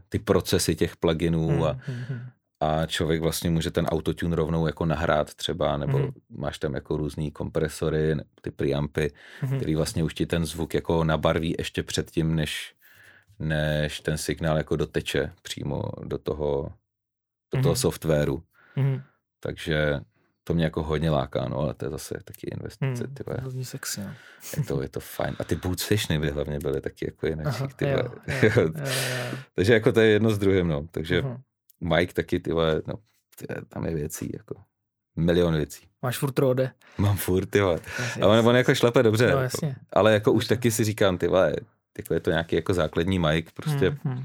ty procesy těch pluginů hmm, a, hmm, hmm a člověk vlastně může ten autotune rovnou jako nahrát třeba, nebo mm. máš tam jako různý kompresory, ty preampy, mm. který vlastně už ti ten zvuk jako nabarví ještě předtím, než, než ten signál jako doteče přímo do toho, do mm. toho mhm. softwaru. Mm. Takže to mě jako hodně láká, no, ale to je zase taky investice. Mm, tyhle. Hodně sexy, no. je, to, je to fajn. A ty boot sessiony by hlavně byly taky jako jinak. Takže jako to je jedno s druhým, no. Takže uh-huh. Mike taky, ty vole, no, ty, tam je věcí, jako milion věcí. Máš furt rode. Mám furt, ty vole. A on, on jako šlepe dobře. No, jasně. Ale jako už taky si říkám, ty vole, jako je to nějaký jako základní mic, prostě. Mm-hmm.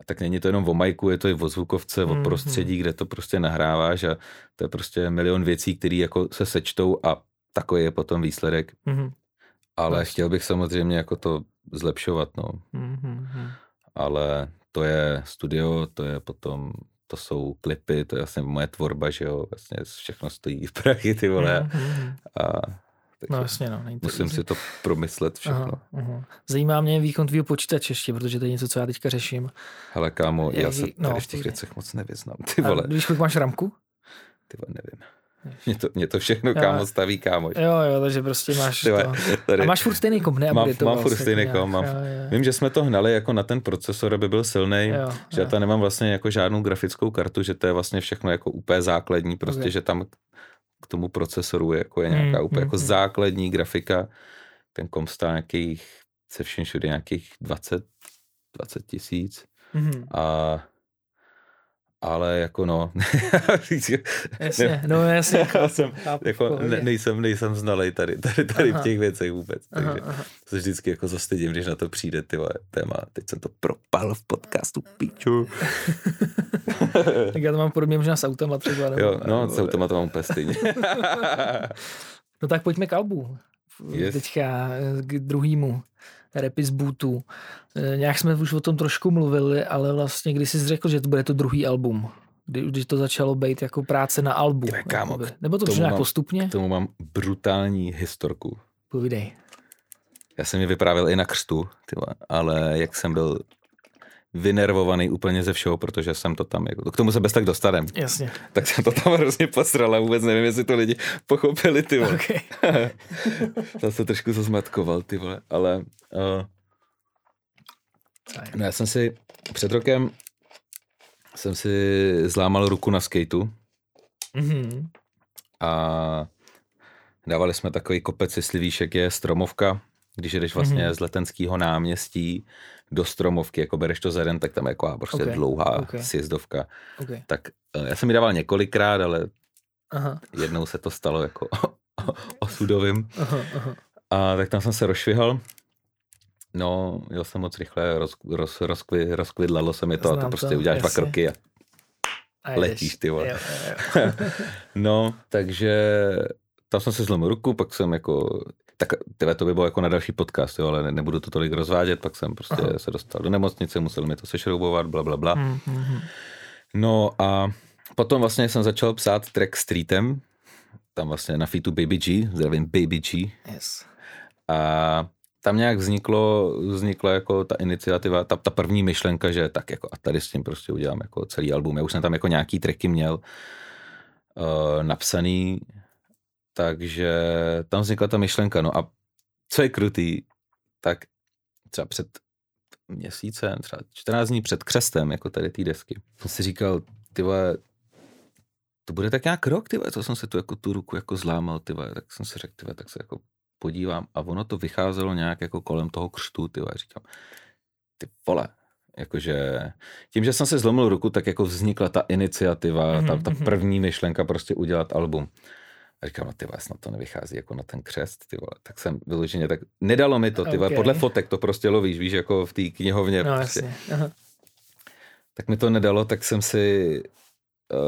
A tak není to jenom o majku, je to i o zvukovce, o prostředí, kde to prostě nahráváš a to je prostě milion věcí, které jako se sečtou a takový je potom výsledek. Mm-hmm. Ale no. chtěl bych samozřejmě jako to zlepšovat, no. Mm-hmm. Ale to je studio, to je potom, to jsou klipy, to je vlastně moje tvorba, že jo, vlastně všechno stojí v prachy, ty vole. Mm-hmm. A takže no jasně, no. Musím si to promyslet všechno. Aha, aha. Zajímá mě výkon tvýho počítače ještě, protože to je něco, co já teďka řeším. Hele kámo, já se no, tady v těch věcech moc nevyznám, ty vole. A víš, kolik máš ramku? Ty vole, nevím. Mě to, mě to všechno kámo staví kámo. Jo, jo, takže prostě máš Tyve, to. Tady. A máš furt stejný kom, ne? Mám, to mám furt stejný kom. Mám, jo, jo. Vím, že jsme to hnali jako na ten procesor, aby byl silný, že jo. já tam nemám vlastně jako žádnou grafickou kartu, že to je vlastně všechno jako úplně základní, prostě, okay. že tam k tomu procesoru je, jako je nějaká mm, úplně mm, jako mm. základní grafika. Ten kom stál nějakých, se všem všude nějakých 20, 20 tisíc. Mm. A ale jako no. jasně, no jasně. Já jsem, jako ne, nejsem, nejsem znalej tady, tady, tady v těch věcech vůbec. Takže aha, aha. se vždycky jako zastydím, když na to přijde ty téma. Teď jsem to propal v podcastu, píču. tak já to mám podobně možná s autama třeba. Nebo, jo, no, nebo, s autama to mám úplně stejně. no tak pojďme k albu. Yes. Teďka k druhému repy z bootu. E, nějak jsme už o tom trošku mluvili, ale vlastně když jsi řekl, že to bude to druhý album, kdy, když to začalo být jako práce na albu. Tyve, kámo, Nebo to přišlo nějak postupně? K tomu mám brutální historku. Povídej. Já jsem ji vyprávěl i na křtu, tyva, ale jak jsem byl vynervovaný úplně ze všeho, protože jsem to tam, jako, k tomu se bez tak dostanem. Jasně. Tak jsem to tam hrozně posral a vůbec nevím, jestli to lidi pochopili, ty vole. Okay. Zase trošku zazmatkoval, ty vole, ale uh, no já jsem si před rokem jsem si zlámal ruku na skateu mm-hmm. a dávali jsme takový kopec, jestli víš, jak je stromovka, když jdeš vlastně mm-hmm. z letenského náměstí do stromovky, jako bereš to za den, tak tam je jako prostě okay. dlouhá okay. sjezdovka. Okay. Tak eh, já jsem ji dával několikrát, ale aha. jednou se to stalo jako osudovým. Aha, aha. A tak tam jsem se rozšvihal. No, jel jsem moc rychle, roz, roz, rozkvi, rozkvidlalo se mi to Znám a to prostě to, uděláš jasně. dva kroky a, a letíš, ty vole. Jo, jo, jo. no, takže tam jsem se zlomil ruku, pak jsem jako tak tyhle to by bylo jako na další podcast, jo, ale ne, nebudu to tolik rozvádět, pak jsem prostě Aha. se dostal do nemocnice, musel mi to sešroubovat, bla, bla, bla. Mm-hmm. No a potom vlastně jsem začal psát track Streetem, tam vlastně na featu Baby G, zdravím Baby G. Yes. A tam nějak vzniklo, vznikla jako ta iniciativa, ta, ta první myšlenka, že tak jako a tady s tím prostě udělám jako celý album. Já už jsem tam jako nějaký tracky měl uh, napsaný, takže tam vznikla ta myšlenka. No a co je krutý, tak třeba před měsícem, třeba 14 dní před křestem, jako tady té desky, jsem si říkal, ty vole, to bude tak nějak rok, ty co jsem se tu jako tu ruku jako zlámal, ty tak jsem si řekl, ty tak se jako podívám a ono to vycházelo nějak jako kolem toho křtu, ty říkám, ty vole, jakože tím, že jsem se zlomil ruku, tak jako vznikla ta iniciativa, mm-hmm. ta, ta mhm. první myšlenka prostě udělat album. A říkám, no ty snad to nevychází jako na ten křest, ty vole. Tak jsem vyloženě, tak nedalo mi to, ty okay. podle fotek to prostě lovíš, víš, jako v té knihovně. No, prostě. Aha. Tak mi to nedalo, tak jsem si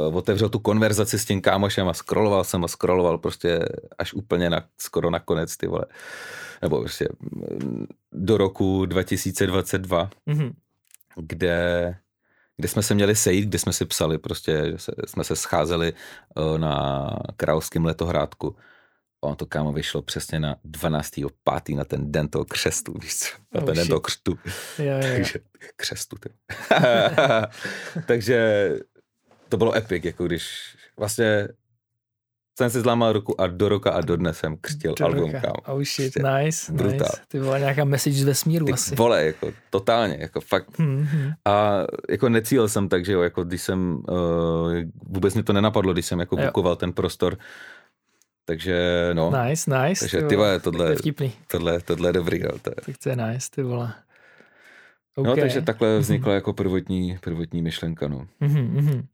uh, otevřel tu konverzaci s tím kámošem a scrolloval jsem a scrolloval prostě až úplně na, skoro na konec, ty vole. Nebo prostě mm, do roku 2022, mm-hmm. kde kde jsme se měli sejít, kde jsme si psali, prostě že se, jsme se scházeli uh, na královském letohrádku. On to kámo vyšlo přesně na 12.5. na ten den toho křestu, víš co? Na oh, ten shit. den toho křtu. Jo, jo, jo. Takže křestu, ty. Takže to bylo epic, jako když vlastně jsem si zlámal ruku a do roka a do dne jsem křtil do album, kámo. Oh shit, prostě nice, brutál. nice. Ty byla nějaká message z vesmíru Ty asi. vole, jako totálně, jako fakt. Mm-hmm. A jako necílil jsem tak, že jo, jako když jsem, uh, vůbec mi to nenapadlo, když jsem jako bukoval ten prostor, takže no. Nice, nice. Takže ty vole, tohle, tohle, tohle je dobrý, jo. To je. Tak to je nice, ty vole. Okay. No, takže takhle mhm. vznikla mm-hmm. jako prvotní, prvotní myšlenka, no. Mm-hmm.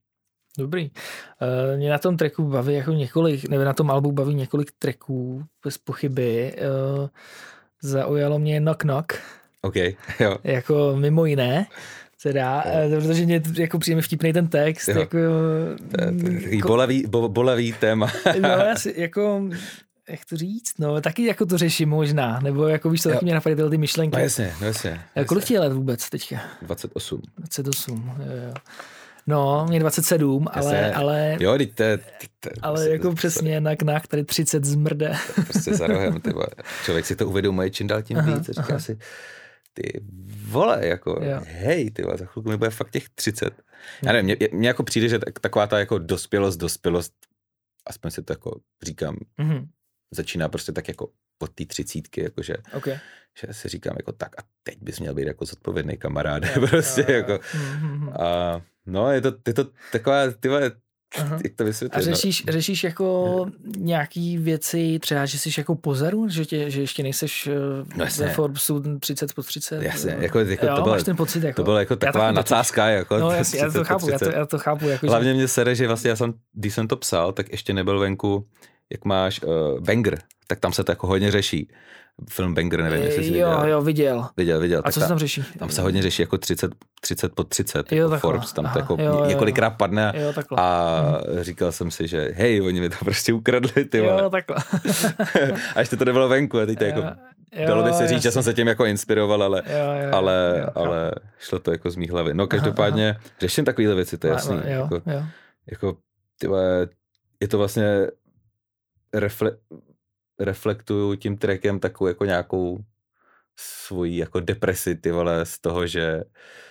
Dobrý. Uh, mě na tom tracku baví jako několik, nebo na tom albu baví několik tracků, bez pochyby. Uh, zaujalo mě Knock Knock. OK, jo. Jako mimo jiné. Teda, uh, protože mě jako přijde vtipný ten text. Jo. Jako, to, to, jako, bolavý, bo, bolavý téma. no, já si, jako, jak to říct, no, taky jako to řeším možná, nebo jako víš, to taky mě napadají tyhle ty myšlenky. No jasně, no jasně. Kolik ti je let vůbec teďka? 28. 28, jo, jo. No, mě 27, ale... Ale jo, teď to, to, Ale se, jako to, přesně na knách tady 30 zmrde. Prostě za rohem, ty Člověk si to uvědomuje čím dál tím víc. Říká aha. si, ty vole, jako, jo. hej, ty vole, za chvilku mi bude fakt těch 30. Já nevím, mně, mně jako přijde, že taková ta jako dospělost, dospělost, aspoň si to jako říkám, mm-hmm. začíná prostě tak jako od té třicítky, jakože, okay. že si říkám jako tak a teď bys měl být jako zodpovědný kamarád, jo, prostě jo, jo. jako. Mm-hmm. A No, je to, je to taková, tyhle, Aha. Jak to A vysvětlit? no? řešíš, řešíš jako nějaký věci, třeba, že jsi jako pozeru, že, tě, že ještě nejseš No no, jasně. ve Forbesu 30 po 30? Jasně, jako, jako jo, to, bylo, máš ten pocit, jako, to bylo jako já taková nadsázka. Jako No jasně, já 30 to chápu, já to, 30. já to chápu. Jako, Hlavně mě sere, že vlastně já jsem, když jsem to psal, tak ještě nebyl venku, jak máš uh, Banger, tak tam se to jako hodně řeší. Film Banger, nevím, jestli jsi Jo, viděl. jo, viděl. Viděl, viděl. A co se tam, řeší? tam se hodně řeší jako 30, 30 pod 30, Jo, jako takhle. Forbes, tam to Aha, jako jo, jo, jo. několikrát padne a, Jo, takhle. a říkal jsem si, že hej, oni mi to prostě ukradli, ty jo, takhle. A ještě to nebylo venku, a teď to jako, Jo, dalo by se jo, říct, že jsem se tím jako inspiroval, ale, Jo, jo, ale, jo, chápu. ale šlo to jako z mých hlavy. No každopádně řeším takovéhle věci, to je jasný. Jo, Jako, jo. jako ty vole, je to vlastně refle, reflektuju tím trackem takovou jako nějakou svoji jako depresi, ty vole, z toho, že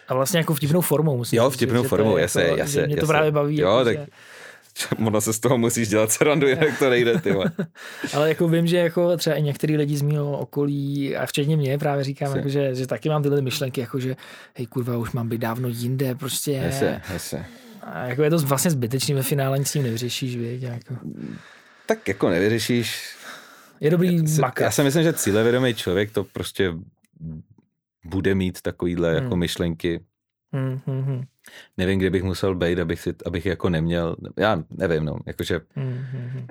A vlastně jako vtipnou formou. Musím Jo, říct, vtipnou to formou, jasně, jako, jasně, Mě to právě baví. Jo, jako, tak- že, ono se z toho musíš dělat srandu, jinak to nejde, ty vole. ale jako vím, že jako třeba i některý lidi z mého okolí, a včetně mě právě říkám, jako, že, že, taky mám tyhle myšlenky, jako že hej kurva, už mám být dávno jinde, prostě. Jasně, jasně. A jako je to vlastně zbytečný ve finále, nic s tím nevyřešíš, viď? Jako. Tak jako nevyřešíš. Je dobrý Se- makat. Já si myslím, že cílevědomý člověk to prostě bude mít takovýhle jako Hmm. myšlenky. Hmm, hmm, hmm, Nevím, kde bych musel být, abych, si, abych jako neměl. Já nevím, no. Jakože, hmm, hmm, hmm.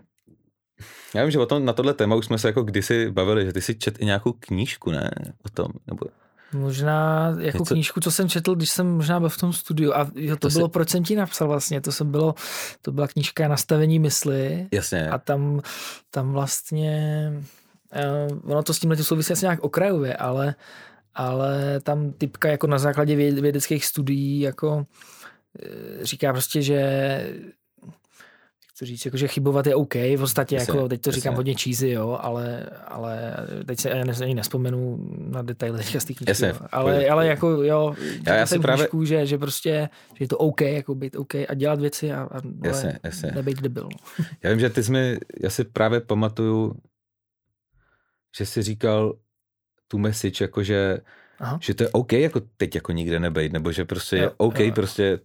já vím, že o tom, na tohle téma už jsme se jako kdysi bavili, že ty si čet i nějakou knížku, ne? O tom, nebo Možná jako Něco- knížku, co jsem četl, když jsem možná byl v tom studiu. A jo, to, To bylo, proč jsem ti napsal vlastně. To, jsem bylo, to byla knížka Nastavení mysli. jasně. A tam, tam vlastně, uh, ono to s tímhle souvisí asi nějak okrajově, ale, ale tam typka jako na základě věd- vědeckých studií jako eh, říká prostě, že to říct, jako, že chybovat je OK, v podstatě, Jasně, jako, teď to jasně. říkám hodně cheesy, jo, ale, ale teď se ani, ani nespomenu na detaily z té knížky, Jasně, jo. ale, ale jako jo, Já- já si právě- knížku, že, že prostě, že je to OK, jako být OK a dělat věci a, a Jasně, jasně. nebejt debil. no. Já vím, že ty jsi mi, já si právě pamatuju, že jsi říkal tu message, jako že, Aha. že to je OK jako teď jako nikde nebejt, nebo že prostě je Jo, OK jo. prostě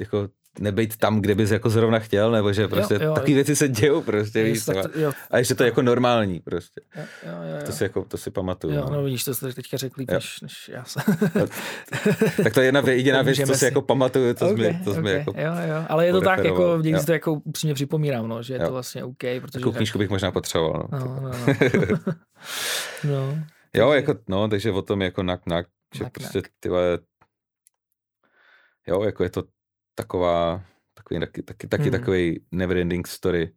jako nebejt tam, kde bys jako zrovna chtěl, nebo že prostě jo, takové jo. věci se dějou prostě, víš, tak to, jo, a ještě to je jako normální prostě. jo, jo, jo, To si jako, to si pamatuju. Jo, no. no vidíš, to jsi teďka řekl líp, než, než já jsem. Tak to je jedna jediná věc, co si si. jako pamatuju, co Ok, jsme, co jsme ok, jako, jo, jo. Ale je to tak, jako si to jako upřímně připomínám, no, že je to vlastně OK, protože... takovou tak- knížku bych možná potřeboval. No. No, no, no. no. Jo, Takže- jako, no, takže o tom jako nak, nak, že Nak, prostě ty jo, jako je to taková, takový, taky, taky, taky Hmm. takový neverending story,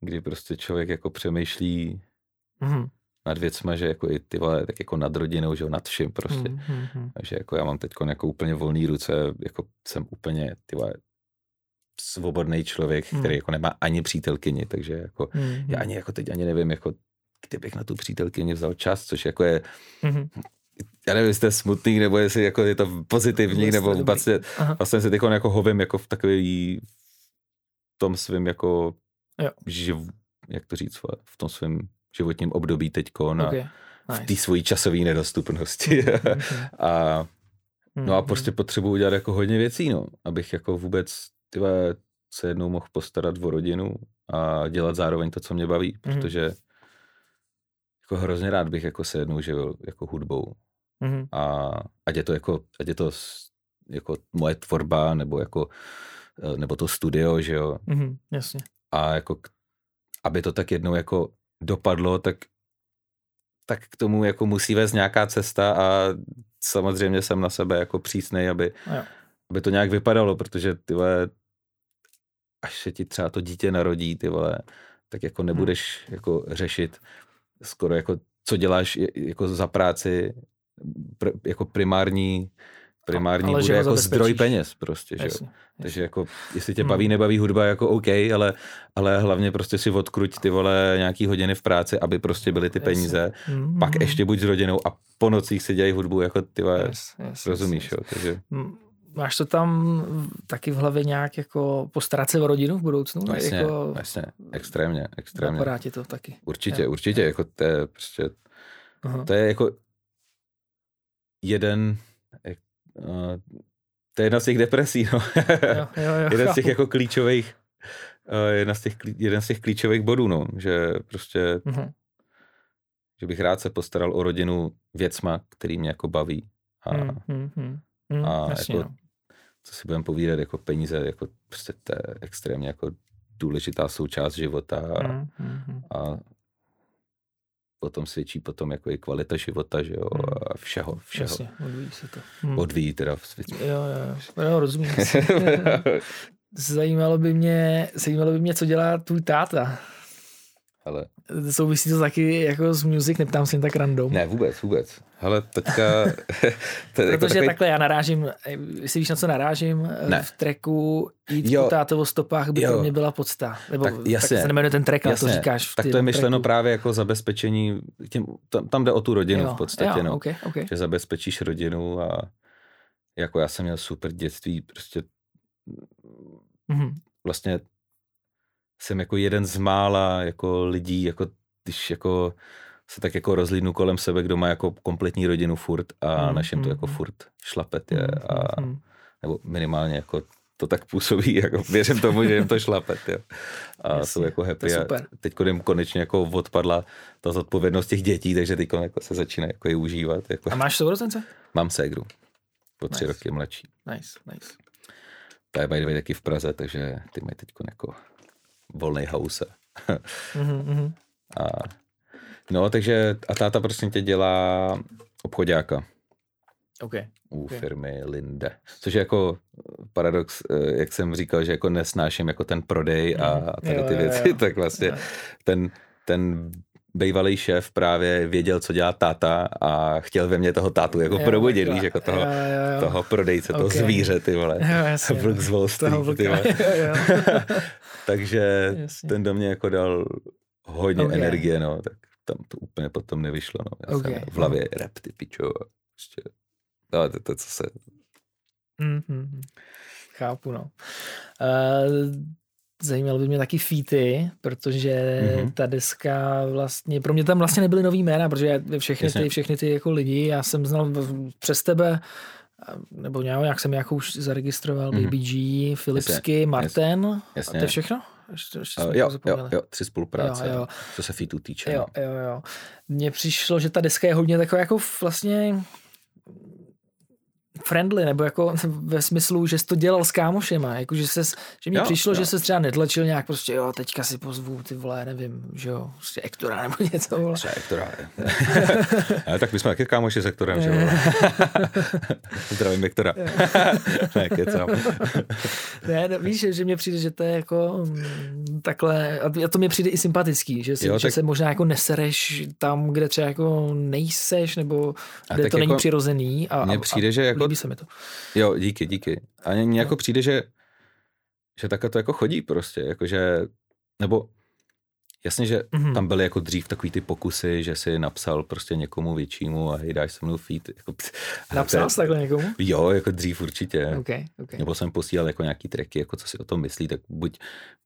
kdy prostě člověk jako přemýšlí Mhm, nad věcma, že jako i ty vole, tak jako nad rodinou, že jo, nad vším prostě. mhm, mhm, mhm. Takže jako já mám teď jako úplně volný ruce, jako jsem úplně ty vole, svobodný člověk, Hmm. který jako nemá ani přítelkyni, takže jako Mhm, já ani jako teď ani nevím, jako kdybych na tu přítelkyni vzal čas, což jako je mhm. Já nevím, jestli to je smutný, nebo jestli jako je to pozitivní, nebo to vlastně, Aha. vlastně se teď jako hovím jako v takový v tom svém jako Jo. živ, jak to říct, v tom svém životním období teďko na, Okay. v té Nice. svojí časové nedostupnosti. Mhm, a no a mhm. prostě potřebuji udělat jako hodně věcí, no, abych jako vůbec tyhle se jednou mohl postarat o rodinu a dělat zároveň to, co mě baví, Mhm. protože jako hrozně rád bych jako se jednou živil jako hudbou Mhm, a ať je to jako, ať je to jako moje tvorba, nebo jako, eh, nebo to studio, že jo, mhm, jasně. a jako, aby to tak jednou jako dopadlo, tak tak k tomu jako musí vést nějaká cesta a samozřejmě jsem na sebe jako přísnej, aby, jo. aby to nějak vypadalo, protože ty vole, až se ti třeba to dítě narodí, ty vole, tak jako nebudeš jako řešit skoro jako, co děláš jako za práci, pr, jako primární, primární ale že bude jako zabezpečíš. zdroj peněz prostě, že jo. Jasně. Takže jako, jestli tě Hmm. baví, nebaví hudba, jako OK, ale, ale hlavně prostě si odkruť ty vole nějaký hodiny v práci, aby prostě byly ty Jasně. peníze. Mhm, Pak mhm. ještě buď s rodinou a po nocích si dělají hudbu, jako ty vole, Yes, yes, rozumíš, yes, jo. Takže Máš to tam taky v hlavě nějak jako postarat se o rodinu v budoucnu? no, jasně, jako, jasně, extrémně, extrémně. Napadá ti to taky. Určitě, Jo. určitě, jako to je prostě, Aha. to je jako jeden, jak, uh, To je jedna z těch depresí, no. Jo, jo, jo, jeden z těch jako klíčových, uh, jedna z těch, jeden z těch klíčových bodů, no, že prostě, Mhm. že bych rád se postaral o rodinu věcma, který mě jako baví. A Hmm, hmm, hmm. Hmm, a jasně, jako- no. Co si budeme povídat, jako peníze, jako prostě to je extrémně jako důležitá součást života a, Hmm, hmm, hmm. a potom svědčí potom jako i kvalita života, že jo, Hmm. a všeho, všeho. Jasně, odvíjí se to. Hmm. Odvíjí teda v světě. Jo, jo, jo, jo rozumím. Zajímalo by mě, zajímalo by mě, co dělá tvůj táta. Ale Souvisí to taky jako s music, neptám se jen tak random. ne, vůbec, vůbec. Ale teďka, to je jako Protože takový, takhle já narážím, jestli víš na co narážím, eh, Ne. v tracku jít Jo. po tátovo stopách by Jo. pro mě byla podsta. Nebo Tak jasně. tak se nemenuje ten track, ale to říkáš tak to je myšleno tracku. právě jako zabezpečení, tím, tam, tam jde o tu rodinu jo, v podstatě, jo, no. okay, okay. že zabezpečíš rodinu a jako já jsem měl super dětství, prostě Mhm. vlastně jsem jako jeden z mála jako lidí, jako když jako se tak jako rozlídnu kolem sebe, kdo má jako kompletní rodinu furt a Mm, našem to mm, jako mm. furt šlapet je a Mhm. nebo minimálně jako to tak působí, jako věřím tomu, že jim to šlapet, jo. A Jasně, jsou jako to happy je a super. teď jim konečně jako odpadla ta zodpovědnost těch dětí, takže teď jako se začíná jako je užívat. Jako. A máš sourozence? Mám ségru, po tři Nice. roky mladší. Nice, nice. Ta je by taky v Praze, takže ty mají teď jako volný house. Mhm, mhm. A, no, takže a táta prostě tě dělá obchodáka OK. u Ok. firmy Linde. Což je jako paradox, eh, jak jsem říkal, že jako nesnáším jako ten prodej a Mhm. tady Jo, ty jo, věci, jo. tak vlastně Jo. ten, ten bývalý šéf právě věděl, co dělá táta a chtěl ve mně toho tátu jako Jo, probudit, víš, jako toho, Jo, jo, jo. toho prodejce, toho Ok. zvíře, ty vole. Jo, jasně. Vlk z Wall Street, Toho ty vole. Jo, jo. Takže Jasně. ten do mě jako dal hodně Ok. energie, no, tak tam to úplně potom nevyšlo, no. Já Ok. jsem v hlavě rap, ty pičo, prostě, no, to, to, co se, Mhm. Chápu, no. Uh, zajímalo by mě taky featy, protože Mhm. ta deska vlastně, pro mě tam vlastně nebyly nový jména, protože všechny Jasně. ty, všechny ty jako lidi, já jsem znal přes tebe, nebo nějak, jak jsem jako už zaregistroval, Mhm. Baby G, Philipsky, Martin, a to jasně. je všechno? Ještě, ještě Uh, jo, jo, jo, tři spolupráce, Jo, jo. co se featu týče. Jo, no. jo, jo. Mně přišlo, že ta deska je hodně taková jako vlastně friendly, nebo jako ve smyslu, že jsi to dělal s kámošema, jako že, ses, že Jo, přišlo, jo. že se třeba netlačil nějak prostě, jo, teďka si pozvu ty vole, nevím, že jo, prostě Ektora nebo něco, vole. Třeba Ektora. Ale tak my jsme taky kámoši s Ektorem, že jo? Zdravím Ektora. ne, kecám. Ne, no, víš, že- že mně přijde, že to je jako mm, takhle, a to mě přijde i sympatický, že, si, Jo, že tak- se možná jako nesereš tam, kde třeba jako nejseš, nebo kde to není jako přirozený. A, Mně přijde, že jako líbí se mi to. Jo, díky, díky. A mně jako přijde, že, že takhle to jako chodí prostě, jakože, nebo jasně, že Mhm. tam byly jako dřív takový ty pokusy, že si napsal prostě někomu většímu a hej, dáš se mnou feed. Jako, pst, Napsal jsi takhle někomu? Jo, jako dřív určitě. OK, OK. Nebo jsem posílal jako nějaký tracky, jako co si o tom myslí, tak buď,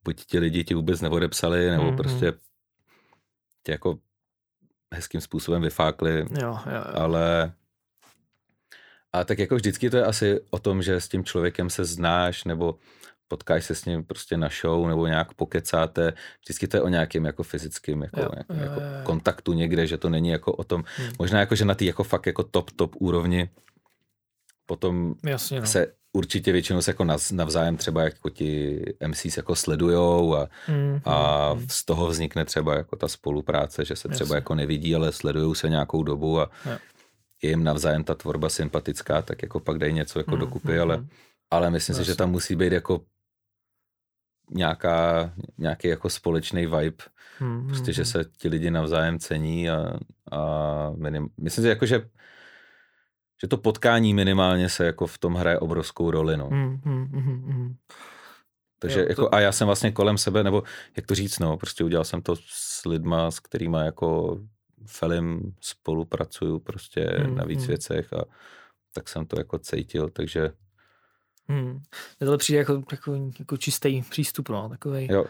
buď ti lidi ti vůbec neodepsali, nebo Mhm. prostě tě jako hezkým způsobem vyfákli, Jo, jo, jo. ale a tak jako vždycky to je asi o tom, že s tím člověkem se znáš, nebo potkáš se s ním prostě na show, nebo nějak pokecáte. Vždycky to je o nějakém jako fyzickém jako, Jo, nějakém jo, jako jo, jo. kontaktu někde, že to není jako o tom, Hmm. možná jako, že na té jako fakt jako top, top úrovni potom Jasně, no. se určitě většinou se jako navzájem třeba jako ti MCs jako sledujou a, Mm, a mm, z toho vznikne třeba jako ta spolupráce, že se třeba Jasně. jako nevidí, ale sledují se nějakou dobu a Jo. Je jim navzájem ta tvorba sympatická, tak jako pak dají něco jako Mm, dokupy, mm, ale, mm. ale myslím si, že Jasně. tam musí být jako nějaká, nějaký jako společný vibe, Mm, prostě, mm, že mm. se ti lidi navzájem cení a, a minim, myslím si jako, že že to potkání minimálně se jako v tom hraje obrovskou roli, no. Mm, mm, mm, mm. Takže Jo, to- jako, a já jsem vlastně kolem sebe, nebo jak to říct, no, prostě udělal jsem to s lidma, s kterými jako Felim spolupracuju prostě Hmm, na víc hmm. věcech a tak jsem to jako cítil, takže Mm. Mně tohle přijde jako, jako, jako čistý přístup, no, takový. jo,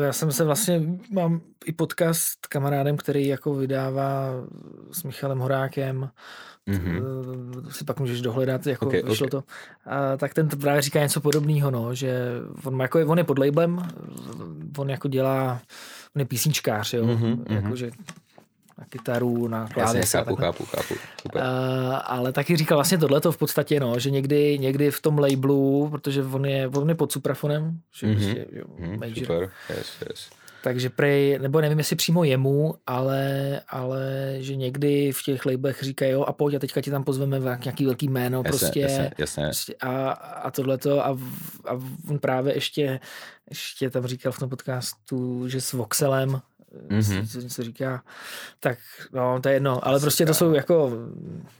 Eh, Já jsem se vlastně, mám i podcast s kamarádem, který jako vydává s Michalem Horákem, mm-hmm. si pak můžeš dohledat, jako Okay, vyšlo okay. to. A, tak ten právě říká něco podobného, no, že on, jako, je- on je pod labelem, on jako dělá, on je písničkář, jo, Mhm, mm-hmm. jako, že na kytaru, na klávesy chápu, chápu, chápu. Super. Uh, ale taky říkal vlastně tohleto v podstatě, no, že někdy, někdy v tom labelu, protože on je, on je pod suprafonem, že Mhm. mm-hmm. prostě, jo, major, super, yes, yes. takže prej, nebo nevím, jestli přímo jemu, ale, ale že někdy v těch labelech říkají, jo, a pojď a teďka ti tam pozveme v nějaký velký jméno, Jasně, prostě, jasně, jasně. prostě a, a tohleto a, a on právě ještě, ještě tam říkal v tom podcastu, že s Voxelem. Mm-hmm. co, co říká, tak no, to je jedno, ale prostě to jsou jako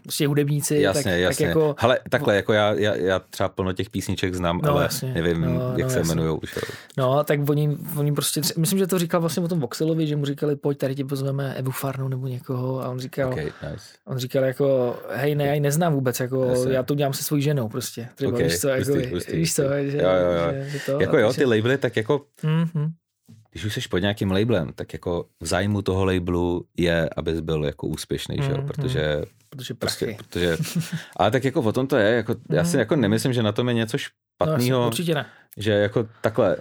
prostě hudebníci, Jasně, tak, jasně. tak jako, Hele, takhle, jako já, já, já třeba plno těch písniček znám, No, ale jasně. nevím, No, jak no, se jasně. jmenují už. no, tak oni, oni prostě, myslím, že to říkal vlastně o tom Voxelovi, že mu říkali, pojď, tady ti pozveme Evu Farnu nebo někoho a on říkal, Okay, nice. On říkal jako, hej, ne, já ji neznám vůbec, jako, Jasně. já to dělám se svojí ženou prostě. Třeba, Ok, víš co, jako, hustý, víš co, že, Jo, jo, jo. Že, že to, Jako jo, ty labely, tak jako, Mhm. Když už jsi pod nějakým labelem, tak jako v zájmu toho labelu je, abys byl jako úspěšný, že jo, Mhm. protože Protože prostě, prachy. protože, ale tak jako o tom to je, jako, já si Mhm. jako nemyslím, že na tom je něco No, špatného, jasně, určitě ne. že jako takhle,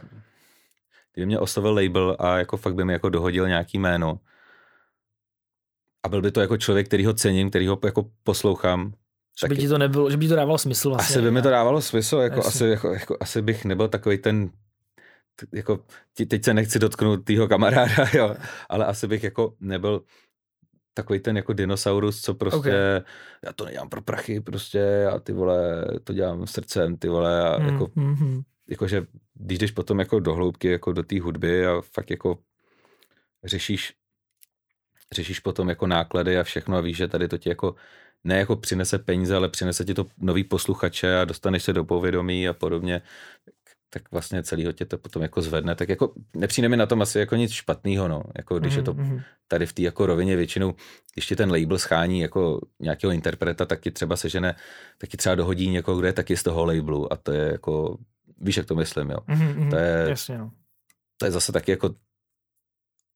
kdyby mě oslovil label a jako fakt by mi jako dohodil nějaký jméno a byl by to jako člověk, který ho cením, který ho jako poslouchám, Že by ti to nebylo, že by ti to dávalo smysl vlastně. asi by mi to dávalo smysl, jako, asi, jako, jako, asi bych nebyl takový ten, jako, teď se nechci dotknout tého kamaráda, jo, ale asi bych jako nebyl takový ten jako dinosaurus, co prostě, Ok. já to nedělám pro prachy, prostě, já ty vole, to dělám srdcem, ty vole, a Hmm, jako, mhm. jakože, když jdeš potom jako do hloubky, jako do té hudby a fakt jako řešíš, řešíš potom jako náklady a všechno a víš, že tady to ti jako ne jako přinese peníze, ale přinese ti to nový posluchače a dostaneš se do povědomí a podobně, tak, vlastně celýho tě to potom jako zvedne. Tak jako nepřijde mi na tom asi jako nic špatného, no. Jako když je to Mhm, mhm. tady v té jako rovině většinou, když ti ten label schání jako nějakého interpreta, tak ti třeba sežene, tak ti třeba dohodí někoho, kdo je taky z toho labelu a to je jako, víš, jak to myslím, jo. Mhm, mhm. To je- Jasně, no. To je zase taky jako